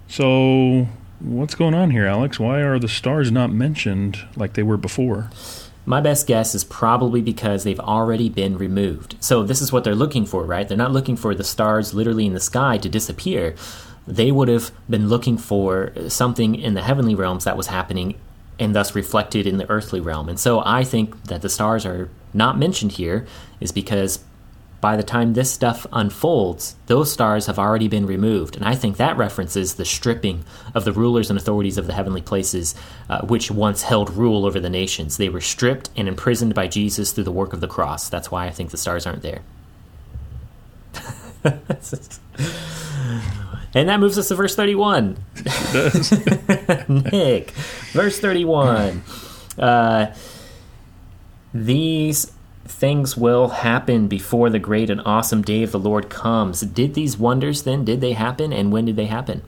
Speaker 1: So what's going on here, Alex? Why are the stars not mentioned like they were before?
Speaker 2: My best guess is probably because they've already been removed. So this is what they're looking for, right? They're not looking for the stars literally in the sky to disappear. They would have been looking for something in the heavenly realms that was happening and thus reflected in the earthly realm. And so I think that the stars are not mentioned here is because by the time this stuff unfolds, those stars have already been removed. And I think that references the stripping of the rulers and authorities of the heavenly places, uh, which once held rule over the nations. They were stripped and imprisoned by Jesus through the work of the cross. That's why I think the stars aren't there. and that moves us to verse 31. Nick, verse 31. Uh, these things will happen before the great and awesome day of the Lord comes. Did these wonders then, did they happen? And when did they happen?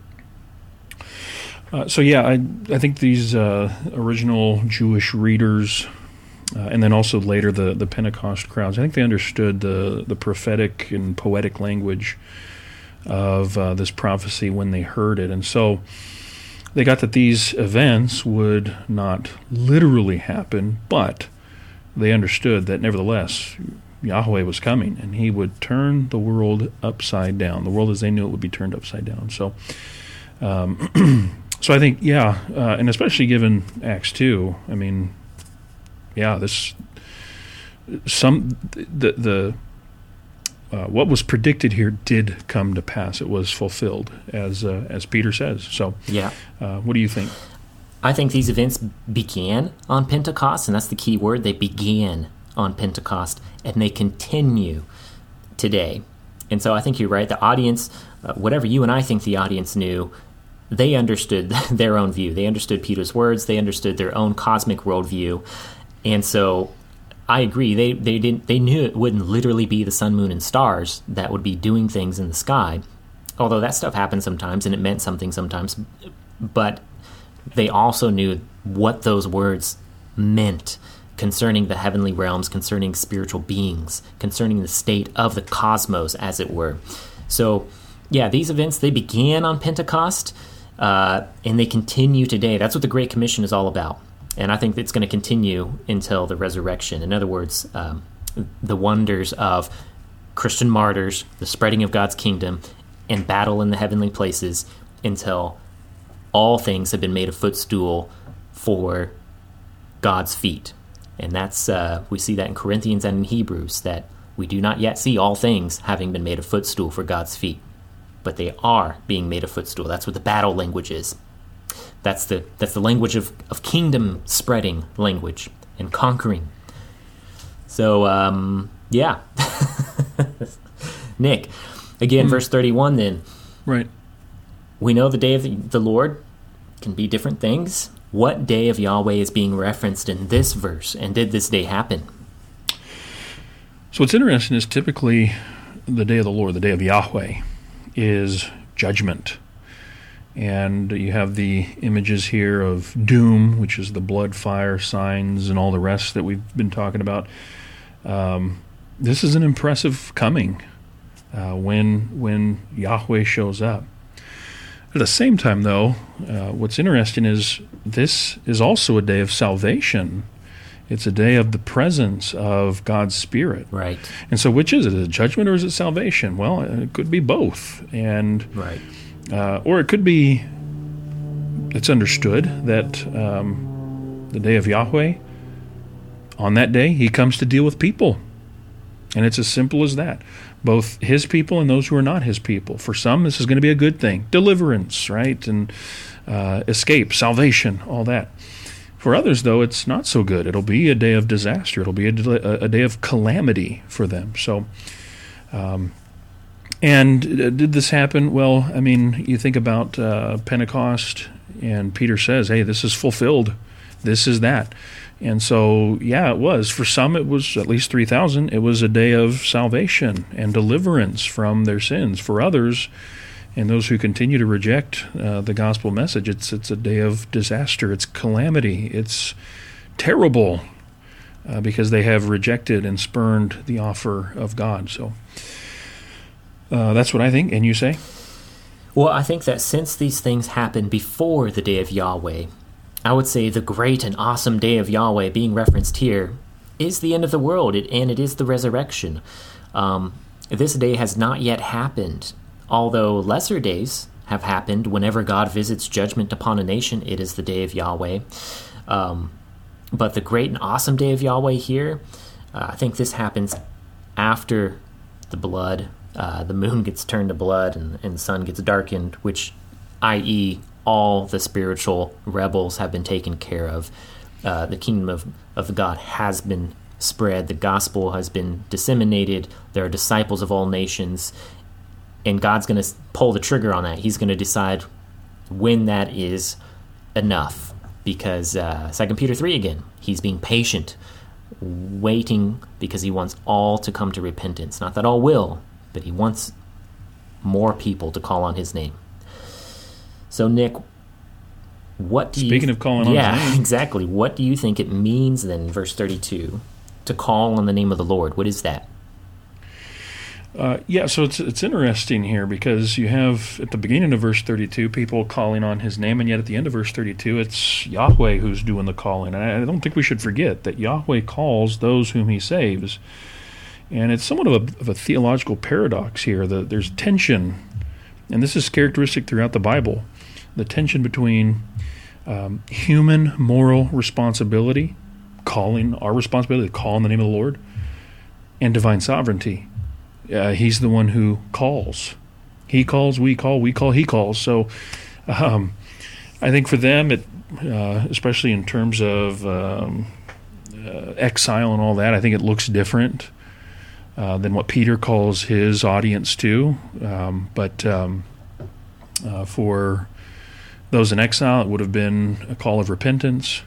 Speaker 1: Uh, so yeah, I I think these uh, original Jewish readers, uh, and then also later the the Pentecost crowds, I think they understood the the prophetic and poetic language of uh, this prophecy when they heard it, and so they got that these events would not literally happen, but they understood that nevertheless Yahweh was coming, and He would turn the world upside down. The world as they knew it would be turned upside down. So. Um, so I think, yeah, uh, and especially given Acts two, I mean, yeah, this some the the uh, what was predicted here did come to pass. It was fulfilled, as uh, as Peter says. So,
Speaker 2: yeah,
Speaker 1: uh, what do you think?
Speaker 2: I think these events began on Pentecost, and that's the key word. They began on Pentecost, and they continue today. And so I think you're right. The audience, uh, whatever you and I think the audience knew, they understood their own view. They understood Peter's words. They understood their own cosmic worldview, and so I agree. They they didn't they knew it wouldn't literally be the sun, moon, and stars that would be doing things in the sky. Although that stuff happened sometimes and it meant something sometimes, but they also knew what those words meant concerning the heavenly realms, concerning spiritual beings, concerning the state of the cosmos, as it were. So, yeah, these events they began on Pentecost uh, and they continue today. That's what the Great Commission is all about and I think it's going to continue until the resurrection. In other words, um, the wonders of Christian martyrs, the spreading of God's kingdom, and battle in the heavenly places until all things have been made a footstool for God's feet. And that's uh, we see that in Corinthians and in Hebrews that we do not yet see all things having been made a footstool for God's feet, but they are being made a footstool. That's what the battle language is. That's the that's the language of, of kingdom spreading language and conquering. So um, yeah, Nick, again, mm. verse thirty-one. Then,
Speaker 1: right,
Speaker 2: we know the day of the Lord can be different things. What day of Yahweh is being referenced in this verse, and did this day happen?
Speaker 1: So what's interesting is typically the day of the Lord, the day of Yahweh, is judgment. And you have the images here of doom, which is the blood, fire, signs, and all the rest that we've been talking about. Um, this is an impressive coming uh, when when Yahweh shows up. At the same time, though, uh, what's interesting is this is also a day of salvation. It's a day of the presence of God's Spirit.
Speaker 2: Right.
Speaker 1: And so, which is it? Is it judgment or is it salvation? Well, it could be both. And
Speaker 2: right.
Speaker 1: Uh, or it could be it's understood that um, the day of Yahweh, on that day, he comes to deal with people. And it's as simple as that. Both his people and those who are not his people. For some, this is going to be a good thing deliverance, right? And uh, escape, salvation, all that. For others, though, it's not so good. It'll be a day of disaster. It'll be a, a day of calamity for them. So, um, and uh, did this happen? Well, I mean, you think about uh, Pentecost, and Peter says, hey, this is fulfilled. This is that. And so, yeah, it was. For some, it was at least 3,000. It was a day of salvation and deliverance from their sins. For others, and those who continue to reject uh, the gospel message, it's, it's a day of disaster. It's calamity. It's terrible uh, because they have rejected and spurned the offer of God. So, uh, that's what I think. And you say?
Speaker 2: Well, I think that since these things happened before the day of Yahweh, I would say the great and awesome day of Yahweh being referenced here is the end of the world, and it is the resurrection. Um, this day has not yet happened, although lesser days have happened. Whenever God visits judgment upon a nation, it is the day of Yahweh. Um, but the great and awesome day of Yahweh here, uh, I think this happens after the blood uh, the moon gets turned to blood and, and the sun gets darkened, which, i.e., all the spiritual rebels have been taken care of. Uh, the kingdom of, of God has been spread, the gospel has been disseminated, there are disciples of all nations, and God's going to pull the trigger on that. He's going to decide when that is enough. Because uh, 2 Peter 3 again, he's being patient, waiting because he wants all to come to repentance. Not that all will, but he wants more people to call on his name. So, Nick, what do
Speaker 1: Speaking you.
Speaker 2: Speaking
Speaker 1: of calling on
Speaker 2: yeah, exactly. What do you think it means then, verse 32, to call on the name of the Lord? What is that?
Speaker 1: Uh, yeah, so it's it's interesting here because you have at the beginning of verse 32 people calling on his name, and yet at the end of verse 32 it's Yahweh who's doing the calling. And I, I don't think we should forget that Yahweh calls those whom he saves. And it's somewhat of a, of a theological paradox here. that there's tension, and this is characteristic throughout the Bible. the tension between um, human moral responsibility, calling our responsibility to call in the name of the Lord, and divine sovereignty. Uh, he's the one who calls. He calls, we call, we call, he calls. So um, I think for them, it, uh, especially in terms of um, uh, exile and all that, I think it looks different uh, than what Peter calls his audience to. Um, but um, uh, for those in exile, it would have been a call of repentance.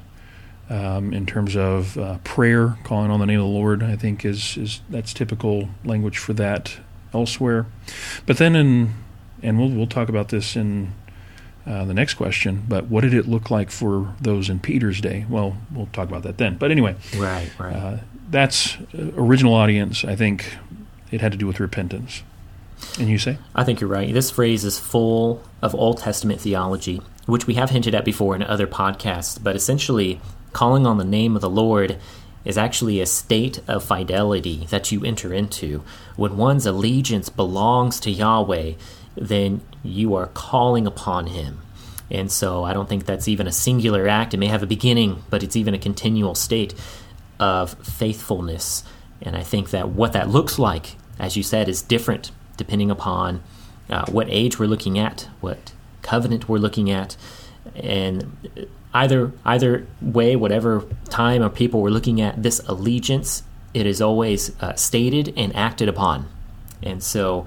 Speaker 1: Um, in terms of uh, prayer, calling on the name of the Lord, I think is is that's typical language for that elsewhere. But then in and we'll we'll talk about this in uh, the next question. But what did it look like for those in Peter's day? Well, we'll talk about that then. But anyway,
Speaker 2: right, right. Uh,
Speaker 1: that's uh, original audience. I think it had to do with repentance. And you say?
Speaker 2: I think you're right. This phrase is full of Old Testament theology, which we have hinted at before in other podcasts. But essentially, calling on the name of the Lord is actually a state of fidelity that you enter into. When one's allegiance belongs to Yahweh, then you are calling upon Him. And so I don't think that's even a singular act. It may have a beginning, but it's even a continual state of faithfulness. And I think that what that looks like, as you said, is different depending upon uh, what age we're looking at, what covenant we're looking at, and either either way, whatever time or people we're looking at, this allegiance it is always uh, stated and acted upon. And so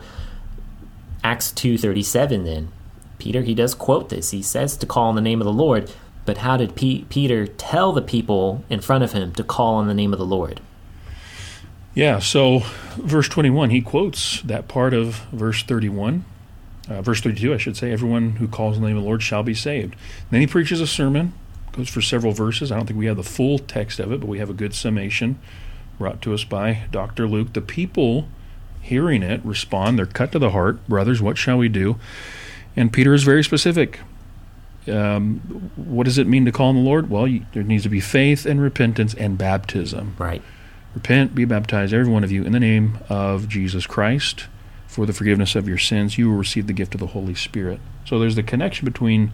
Speaker 2: Acts 2:37 then Peter he does quote this. He says to call on the name of the Lord, but how did P- Peter tell the people in front of him to call on the name of the Lord?
Speaker 1: Yeah, so verse 21, he quotes that part of verse 31, uh, verse 32, I should say, everyone who calls on the name of the Lord shall be saved. Then he preaches a sermon, goes for several verses. I don't think we have the full text of it, but we have a good summation brought to us by Dr. Luke. The people hearing it, respond. They're cut to the heart. Brothers, what shall we do? And Peter is very specific. Um, what does it mean to call on the Lord? Well, you, there needs to be faith and repentance and baptism.
Speaker 2: Right.
Speaker 1: Repent, be baptized, every one of you, in the name of Jesus Christ for the forgiveness of your sins. You will receive the gift of the Holy Spirit. So there's the connection between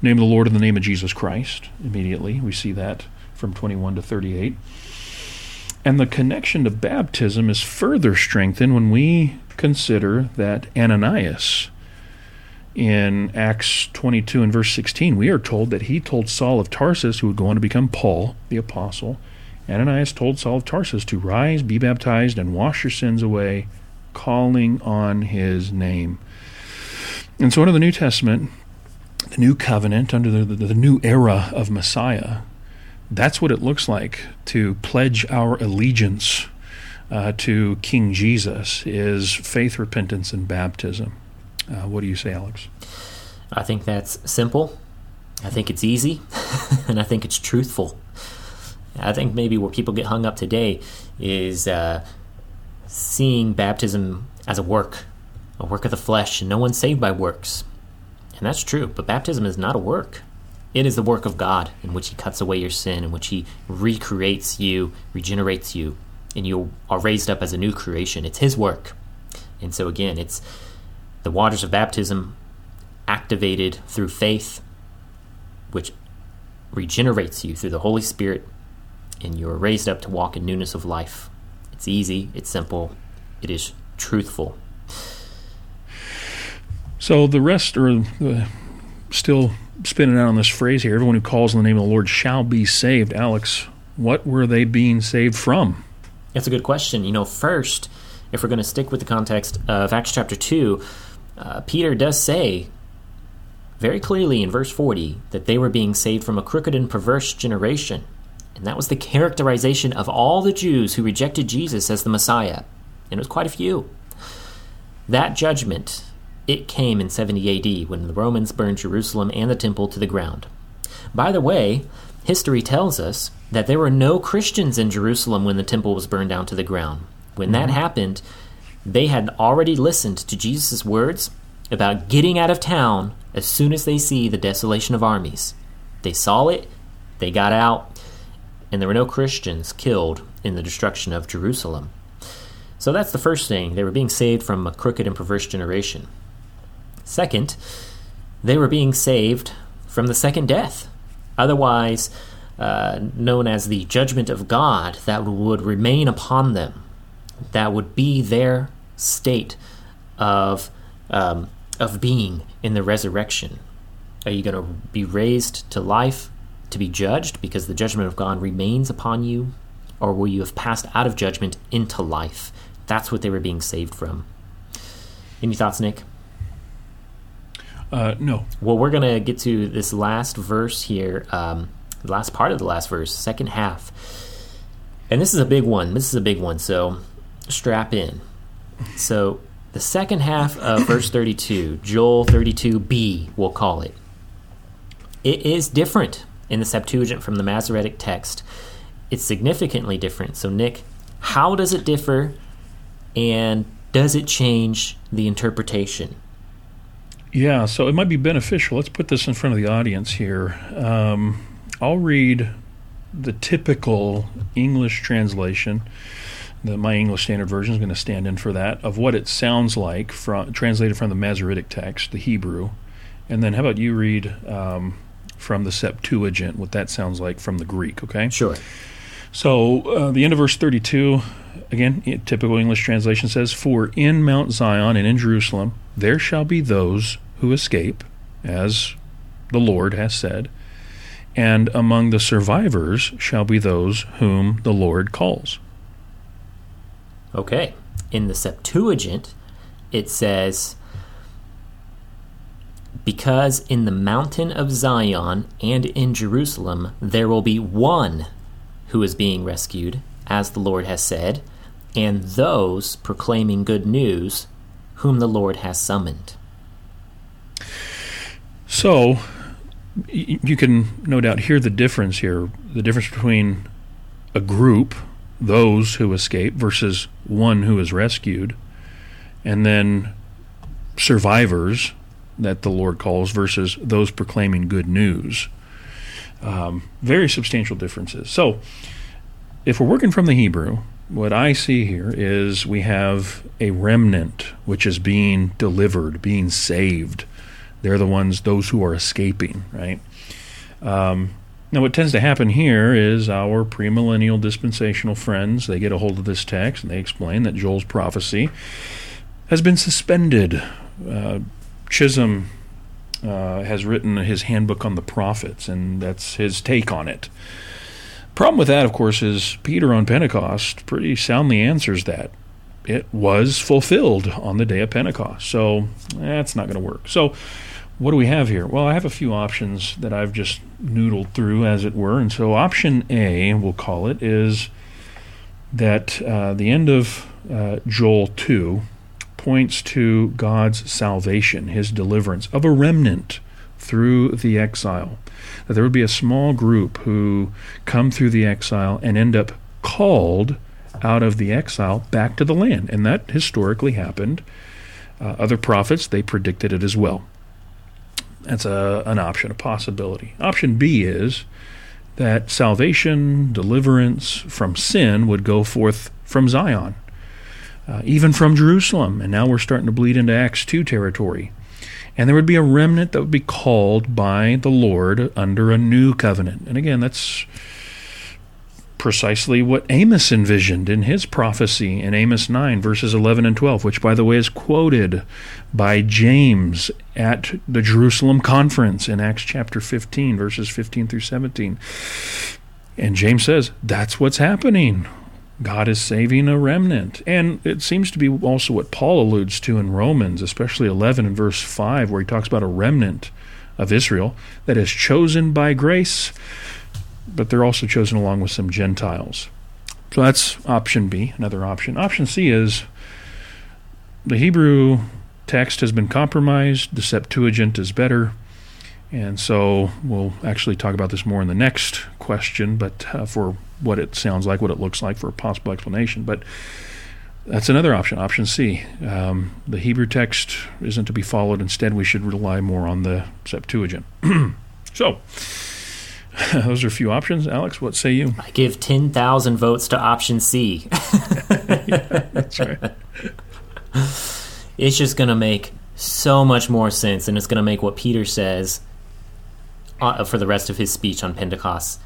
Speaker 1: the name of the Lord and the name of Jesus Christ. Immediately, we see that from 21 to 38. And the connection to baptism is further strengthened when we consider that Ananias, in Acts 22 and verse 16, we are told that he told Saul of Tarsus, who would go on to become Paul, the apostle, Ananias told Saul of Tarsus to rise, be baptized, and wash your sins away, calling on his name. And so, under the New Testament, the new covenant, under the, the, the new era of Messiah, that's what it looks like to pledge our allegiance uh, to King Jesus is faith, repentance, and baptism. Uh, what do you say, Alex?
Speaker 2: I think that's simple. I think it's easy, and I think it's truthful. I think maybe where people get hung up today is uh, seeing baptism as a work, a work of the flesh, and no one's saved by works. And that's true, but baptism is not a work. It is the work of God in which He cuts away your sin, in which He recreates you, regenerates you, and you are raised up as a new creation. It's His work. And so, again, it's the waters of baptism activated through faith, which regenerates you through the Holy Spirit, and you are raised up to walk in newness of life. It's easy, it's simple, it is truthful.
Speaker 1: So the rest are uh, still spinning out on this phrase here. Everyone who calls on the name of the Lord shall be saved. Alex, what were they being saved from?
Speaker 2: That's a good question. You know, first, if we're going to stick with the context of Acts chapter 2, uh, Peter does say very clearly in verse 40 that they were being saved from a crooked and perverse generation. And that was the characterization of all the Jews who rejected Jesus as the Messiah. And it was quite a few. That judgment it came in 70 AD when the Romans burned Jerusalem and the temple to the ground. By the way, history tells us that there were no Christians in Jerusalem when the temple was burned down to the ground. When that mm-hmm. happened, they had already listened to Jesus' words about getting out of town as soon as they see the desolation of armies. They saw it, they got out, and there were no Christians killed in the destruction of Jerusalem. So that's the first thing. They were being saved from a crooked and perverse generation. Second, they were being saved from the second death, otherwise uh, known as the judgment of God that would remain upon them. That would be their state of um, of being in the resurrection. Are you going to be raised to life to be judged because the judgment of God remains upon you, or will you have passed out of judgment into life? That's what they were being saved from. Any thoughts, Nick?
Speaker 1: Uh, no.
Speaker 2: Well, we're going to get to this last verse here, um, the last part of the last verse, second half. And this is a big one. This is a big one, so strap in. So, the second half of verse 32, Joel 32b, we'll call it. It is different in the Septuagint from the Masoretic text. It's significantly different. So, Nick, how does it differ and does it change the interpretation?
Speaker 1: Yeah, so it might be beneficial. Let's put this in front of the audience here. Um, I'll read the typical English translation. The, my English Standard Version is going to stand in for that of what it sounds like from translated from the Masoretic text, the Hebrew, and then how about you read um, from the Septuagint what that sounds like from the Greek? Okay.
Speaker 2: Sure.
Speaker 1: So uh, the end of verse thirty-two, again, typical English translation says, "For in Mount Zion and in Jerusalem there shall be those who escape, as the Lord has said." and among the survivors shall be those whom the Lord calls.
Speaker 2: Okay. In the Septuagint, it says, Because in the mountain of Zion and in Jerusalem there will be one who is being rescued, as the Lord has said, and those proclaiming good news whom the Lord has summoned.
Speaker 1: So, you can no doubt hear the difference here the difference between a group, those who escape, versus one who is rescued, and then survivors that the Lord calls versus those proclaiming good news. Um, very substantial differences. So, if we're working from the Hebrew, what I see here is we have a remnant which is being delivered, being saved they're the ones, those who are escaping, right? Um, now, what tends to happen here is our premillennial dispensational friends they get a hold of this text and they explain that Joel's prophecy has been suspended. Uh, Chisholm uh, has written his handbook on the prophets, and that's his take on it. Problem with that, of course, is Peter on Pentecost pretty soundly answers that. It was fulfilled on the day of Pentecost, so that's not going to work. So what do we have here? Well, I have a few options that I've just noodled through, as it were. And so, option A, we'll call it, is that uh, the end of uh, Joel 2 points to God's salvation, his deliverance of a remnant through the exile. That there would be a small group who come through the exile and end up called out of the exile back to the land. And that historically happened. Uh, other prophets, they predicted it as well. That's a, an option, a possibility. Option B is that salvation, deliverance from sin would go forth from Zion, uh, even from Jerusalem. And now we're starting to bleed into Acts 2 territory. And there would be a remnant that would be called by the Lord under a new covenant. And again, that's precisely what Amos envisioned in his prophecy in Amos 9, verses 11 and 12, which, by the way, is quoted by James at the Jerusalem conference in Acts chapter 15, verses 15 through 17. And James says, that's what's happening. God is saving a remnant. And it seems to be also what Paul alludes to in Romans, especially 11 and verse 5, where he talks about a remnant of Israel that is chosen by grace but they're also chosen along with some Gentiles. So that's option B, another option. Option C is the Hebrew text has been compromised, the Septuagint is better. And so we'll actually talk about this more in the next question, but uh, for what it sounds like, what it looks like for a possible explanation. But that's another option, option C. Um, the Hebrew text isn't to be followed. Instead, we should rely more on the Septuagint. so, Those are a few options. Alex, what say you?
Speaker 2: I give 10,000 votes to option
Speaker 1: C. yeah, that's right.
Speaker 2: It's just going to make so much more sense, and it's going to make what Peter says uh, for the rest of his speech on Pentecost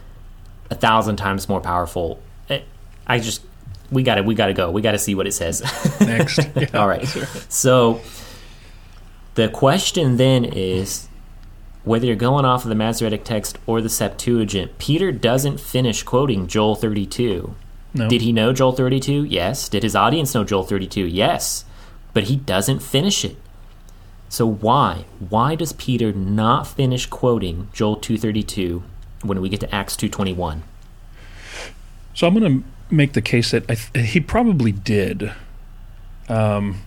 Speaker 2: a thousand times more powerful. It, I just we got to we got to go. We got to see what it says
Speaker 1: next. Yeah,
Speaker 2: All right. So the question then is whether you're going off of the Masoretic text or the Septuagint. Peter doesn't finish quoting Joel 32.
Speaker 1: No.
Speaker 2: Did he know Joel 32? Yes. Did his audience know Joel 32? Yes. But he doesn't finish it. So why? Why does Peter not finish quoting Joel 232 when we get to Acts 221?
Speaker 1: So I'm going to make the case that th- he probably did. Um,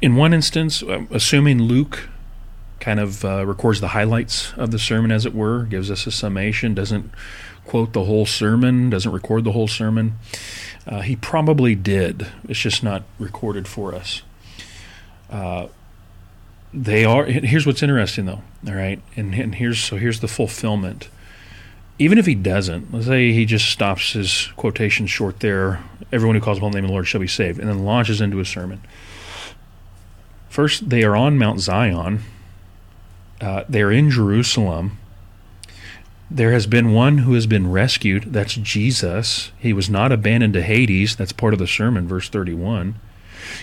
Speaker 1: in one instance, uh, assuming Luke kind of uh, records the highlights of the sermon, as it were, gives us a summation, doesn't quote the whole sermon, doesn't record the whole sermon. Uh, he probably did. It's just not recorded for us. Uh, they are. Here's what's interesting, though. All right, and, and here's so here's the fulfillment even if he doesn't, let's say he just stops his quotation short there, everyone who calls upon the name of the Lord shall be saved, and then launches into a sermon. First, they are on Mount Zion. Uh, they are in Jerusalem. There has been one who has been rescued. That's Jesus. He was not abandoned to Hades. That's part of the sermon, verse 31.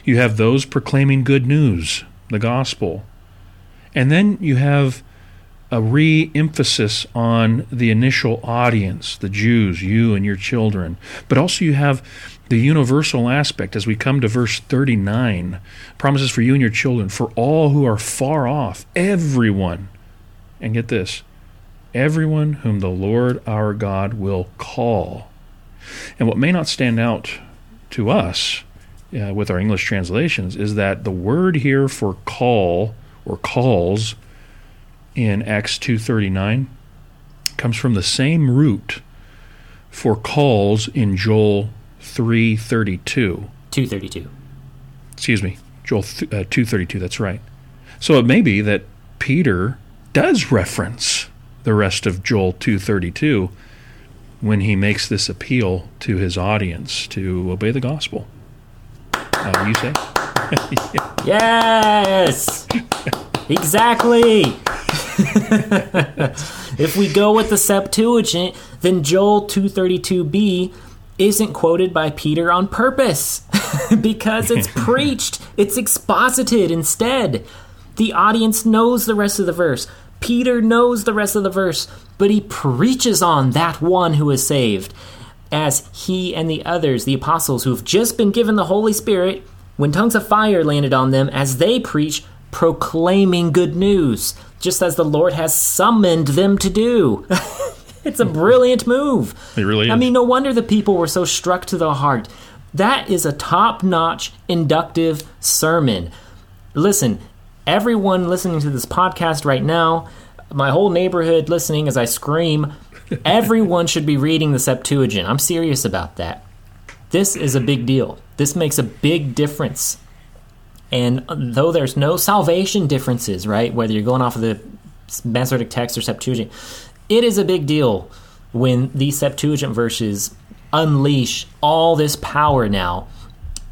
Speaker 1: You have those proclaiming good news, the gospel. And then you have a re emphasis on the initial audience, the Jews, you and your children. But also, you have the universal aspect as we come to verse 39 promises for you and your children, for all who are far off, everyone. And get this everyone whom the Lord our God will call. And what may not stand out to us uh, with our English translations is that the word here for call or calls in Acts 2:39 comes from the same root for calls in Joel 3:32.
Speaker 2: 232.
Speaker 1: Excuse me, Joel th- uh, 2:32. That's right. So it may be that Peter does reference the rest of Joel 2:32 when he makes this appeal to his audience to obey the gospel. Uh, you say?
Speaker 2: Yes! exactly! if we go with the Septuagint, then Joel 232b isn't quoted by Peter on purpose because it's preached, it's exposited instead. The audience knows the rest of the verse. Peter knows the rest of the verse, but he preaches on that one who is saved as he and the others, the apostles who have just been given the Holy Spirit, when tongues of fire landed on them, as they preach, proclaiming good news, just as the Lord has summoned them to do. it's a brilliant move.
Speaker 1: It really is.
Speaker 2: I mean, no wonder the people were so struck to the heart. That is a top notch inductive sermon. Listen, everyone listening to this podcast right now, my whole neighborhood listening as I scream, everyone should be reading the Septuagint. I'm serious about that. This is a big deal. This makes a big difference. And though there's no salvation differences, right, whether you're going off of the Masoretic text or Septuagint, it is a big deal when these Septuagint verses unleash all this power now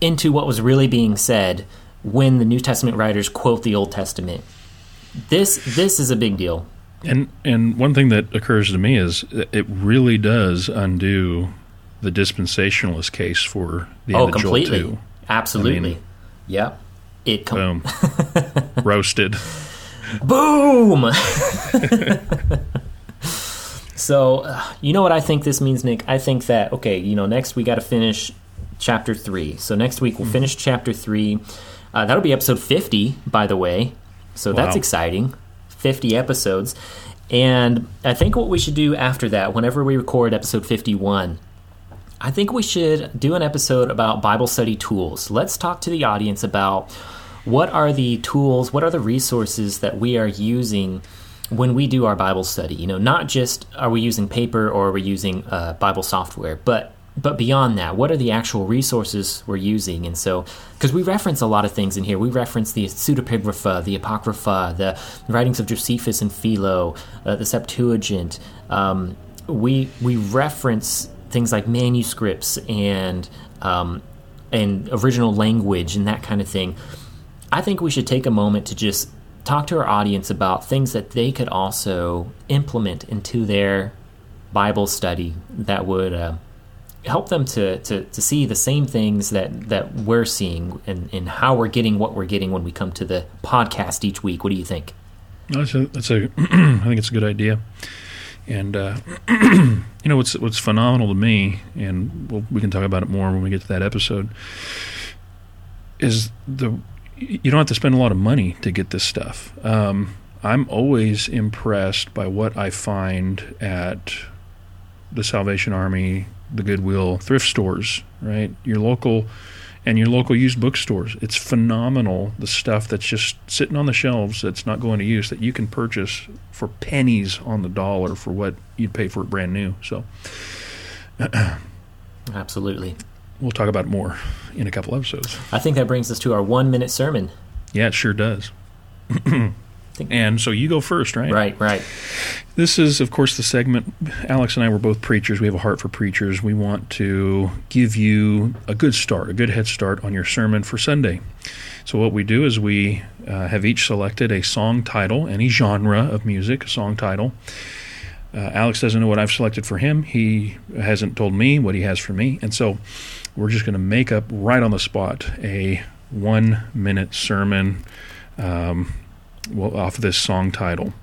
Speaker 2: into what was really being said when the New Testament writers quote the Old Testament. This this is a big deal.
Speaker 1: And and one thing that occurs to me is it really does undo the dispensationalist case for the oh, end
Speaker 2: oh,
Speaker 1: of
Speaker 2: completely.
Speaker 1: Joel 2.
Speaker 2: Absolutely.
Speaker 1: I mean-
Speaker 2: yep. It com-
Speaker 1: Boom. Roasted.
Speaker 2: Boom! so, uh, you know what I think this means, Nick? I think that, okay, you know, next we got to finish chapter 3. So, next week we'll finish chapter 3. Uh, that'll be episode 50, by the way. So, that's
Speaker 1: Wow.
Speaker 2: exciting. 50 episodes. And I think what we should do after that, whenever we record episode 51, I think we should do an episode about Bible study tools. Let's talk to the audience about what are the tools, what are the resources that we are using when we do our Bible study. You know, not just are we using paper or are we using uh, Bible software, but but beyond that, what are the actual resources we're using? And so, because we reference a lot of things in here, we reference the pseudepigrapha, the apocrypha, the writings of Josephus and Philo, uh, the Septuagint. Um, we we reference things like manuscripts and um, and original language and that kind of thing. I think we should take a moment to just talk to our audience about things that they could also implement into their Bible study that would uh, help them to, to, to see the same things that, that we're seeing and, and how we're getting what we're getting when we come to the podcast each week. What do you think?
Speaker 1: That's a, that's a I think it's a good idea. And uh, you know what's what's phenomenal to me, and we'll, we can talk about it more when we get to that episode. Is the you don't have to spend a lot of money to get this stuff. Um, I'm always impressed by what I find at the Salvation Army, the Goodwill, thrift stores, right? Your local and your local used bookstores. It's phenomenal the stuff that's just sitting on the shelves that's not going to use that you can purchase for pennies on the dollar for what you'd pay for it brand new. So
Speaker 2: Absolutely.
Speaker 1: We'll talk about it more in a couple episodes.
Speaker 2: I think that brings us to our 1-minute sermon.
Speaker 1: Yeah, it sure does. and so you go first, right?
Speaker 2: Right, right.
Speaker 1: This is, of course, the segment. Alex and I were both preachers. We have a heart for preachers. We want to give you a good start, a good head start on your sermon for Sunday. So, what we do is we uh, have each selected a song title, any genre of music, a song title. Uh, Alex doesn't know what I've selected for him. He hasn't told me what he has for me. And so, we're just going to make up right on the spot a one minute sermon um, off of this song title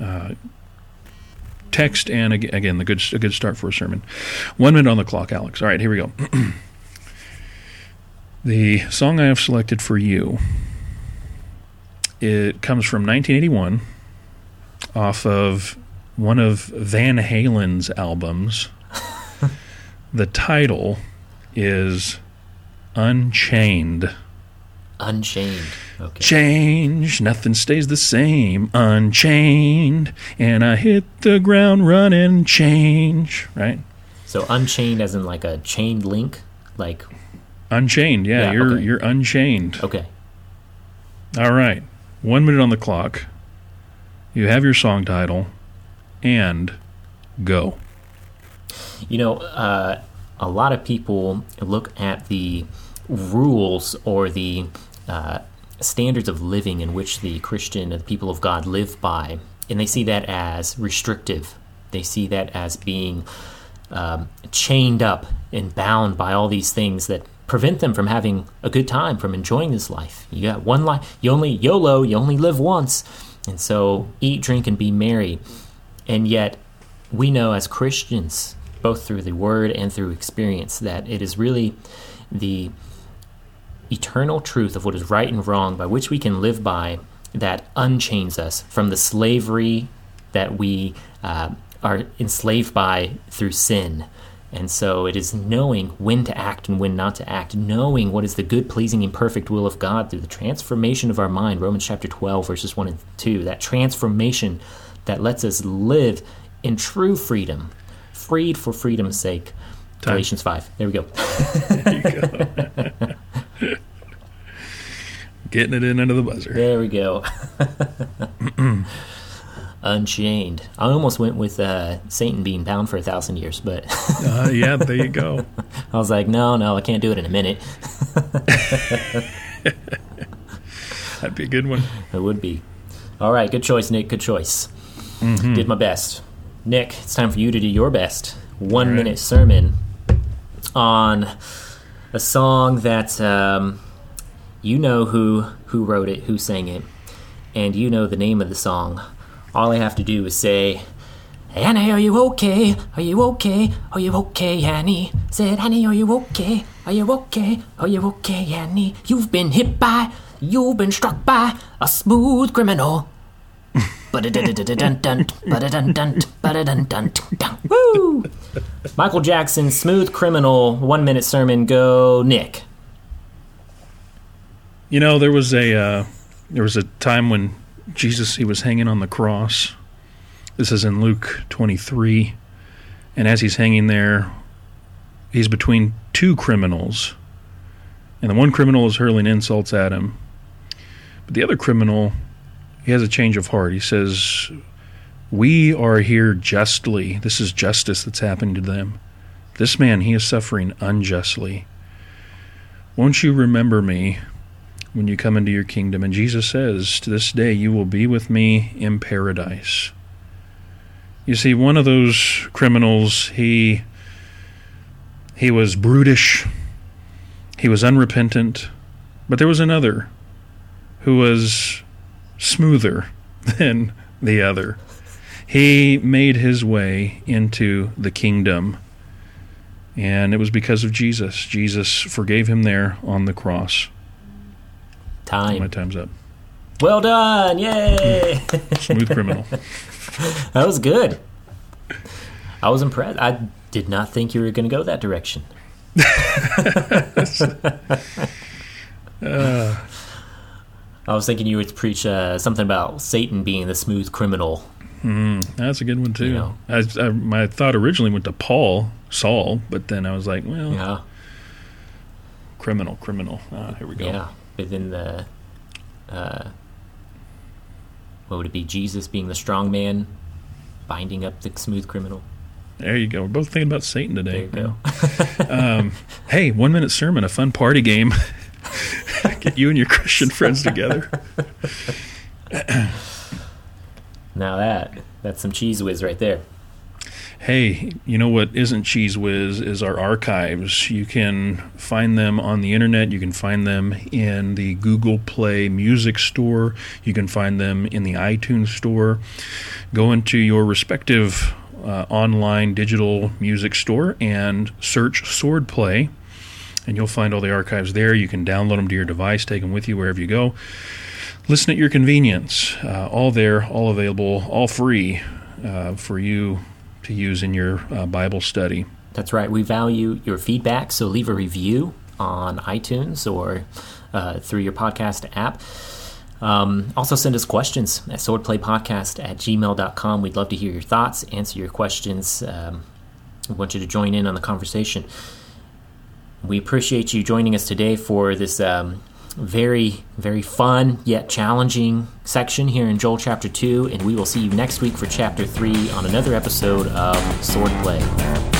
Speaker 1: uh, text and again the good a good start for a sermon. One minute on the clock, Alex. All right, here we go. the song I have selected for you it comes from 1981 off of one of Van Halen's albums. the title is Unchained.
Speaker 2: Unchained.
Speaker 1: Okay. Change, nothing stays the same. Unchained, and I hit the ground running. Change, right?
Speaker 2: So unchained, as in like a chained link, like
Speaker 1: unchained. Yeah, yeah you're okay. you're unchained.
Speaker 2: Okay.
Speaker 1: All right. One minute on the clock. You have your song title, and go.
Speaker 2: You know, uh, a lot of people look at the rules or the uh, standards of living in which the Christian and the people of God live by, and they see that as restrictive. They see that as being um, chained up and bound by all these things that prevent them from having a good time, from enjoying this life. You got one life, you only YOLO, you only live once, and so eat, drink, and be merry. And yet, we know as Christians, both through the Word and through experience, that it is really the eternal truth of what is right and wrong by which we can live by that unchains us from the slavery that we uh, are enslaved by through sin. And so it is knowing when to act and when not to act, knowing what is the good, pleasing, and perfect will of God through the transformation of our mind. Romans chapter 12, verses 1 and 2. That transformation that lets us live in true freedom, freed for freedom's sake. Time. Galatians 5. There we go. there you
Speaker 1: go. Getting it in under the buzzer.
Speaker 2: There we go. Unchained. I almost went with uh, Satan being bound for a thousand years, but
Speaker 1: uh, yeah, there you go.
Speaker 2: I was like, no, no, I can't do it in a minute.
Speaker 1: That'd be a good one.
Speaker 2: It would be. All right, good choice, Nick. Good choice. Mm-hmm. Did my best. Nick, it's time for you to do your best. One right. minute sermon on a song that um, you know who who wrote it, who sang it, and you know the name of the song. All I have to do is say, Annie, are you okay? Are you okay? Are you okay, Annie? Said, Annie, are you okay? Are you okay? Are you okay, Annie? You've been hit by, you've been struck by a smooth criminal. Michael Jackson, Smooth Criminal, one minute sermon. Go, Nick.
Speaker 1: You know, there was a uh, there was a time when Jesus he was hanging on the cross. This is in Luke 23, and as he's hanging there, he's between two criminals, and the one criminal is hurling insults at him, but the other criminal he has a change of heart. He says, "We are here justly. This is justice that's happening to them. This man he is suffering unjustly. Won't you remember me when you come into your kingdom. And Jesus says, To this day you will be with me in paradise. You see, one of those criminals, he he was brutish, he was unrepentant, but there was another who was smoother than the other. He made his way into the kingdom. And it was because of Jesus. Jesus forgave him there on the cross.
Speaker 2: Time.
Speaker 1: My time's up.
Speaker 2: Well done! Yay!
Speaker 1: Smooth criminal.
Speaker 2: that was good. I was impressed. I did not think you were going to go that direction. uh, I was thinking you would preach uh, something about Satan being the smooth criminal.
Speaker 1: Mm, that's a good one too. You know? I, I, my thought originally went to Paul, Saul, but then I was like, well,
Speaker 2: yeah,
Speaker 1: criminal, criminal. Ah, here we go.
Speaker 2: Yeah, but then the uh, what would it be? Jesus being the strong man, binding up the smooth criminal.
Speaker 1: There you go. We're both thinking about Satan today.
Speaker 2: There you
Speaker 1: go. um, hey, one minute sermon, a fun party game. Get you and your Christian friends together.
Speaker 2: now that that's some cheese whiz right there.
Speaker 1: Hey, you know what isn't cheese whiz is our archives. You can find them on the internet. You can find them in the Google Play Music Store. You can find them in the iTunes Store. Go into your respective uh, online digital music store and search Swordplay and you'll find all the archives there. You can download them to your device, take them with you wherever you go. Listen at your convenience. Uh, all there, all available, all free uh, for you to use in your uh, Bible study.
Speaker 2: That's right. We value your feedback, so leave a review on iTunes or uh, through your podcast app. Um, also, send us questions at swordplaypodcast at gmail.com. We'd love to hear your thoughts, answer your questions. Um, we want you to join in on the conversation. We appreciate you joining us today for this um, very, very fun yet challenging section here in Joel chapter 2, and we will see you next week for chapter 3 on another episode of Swordplay.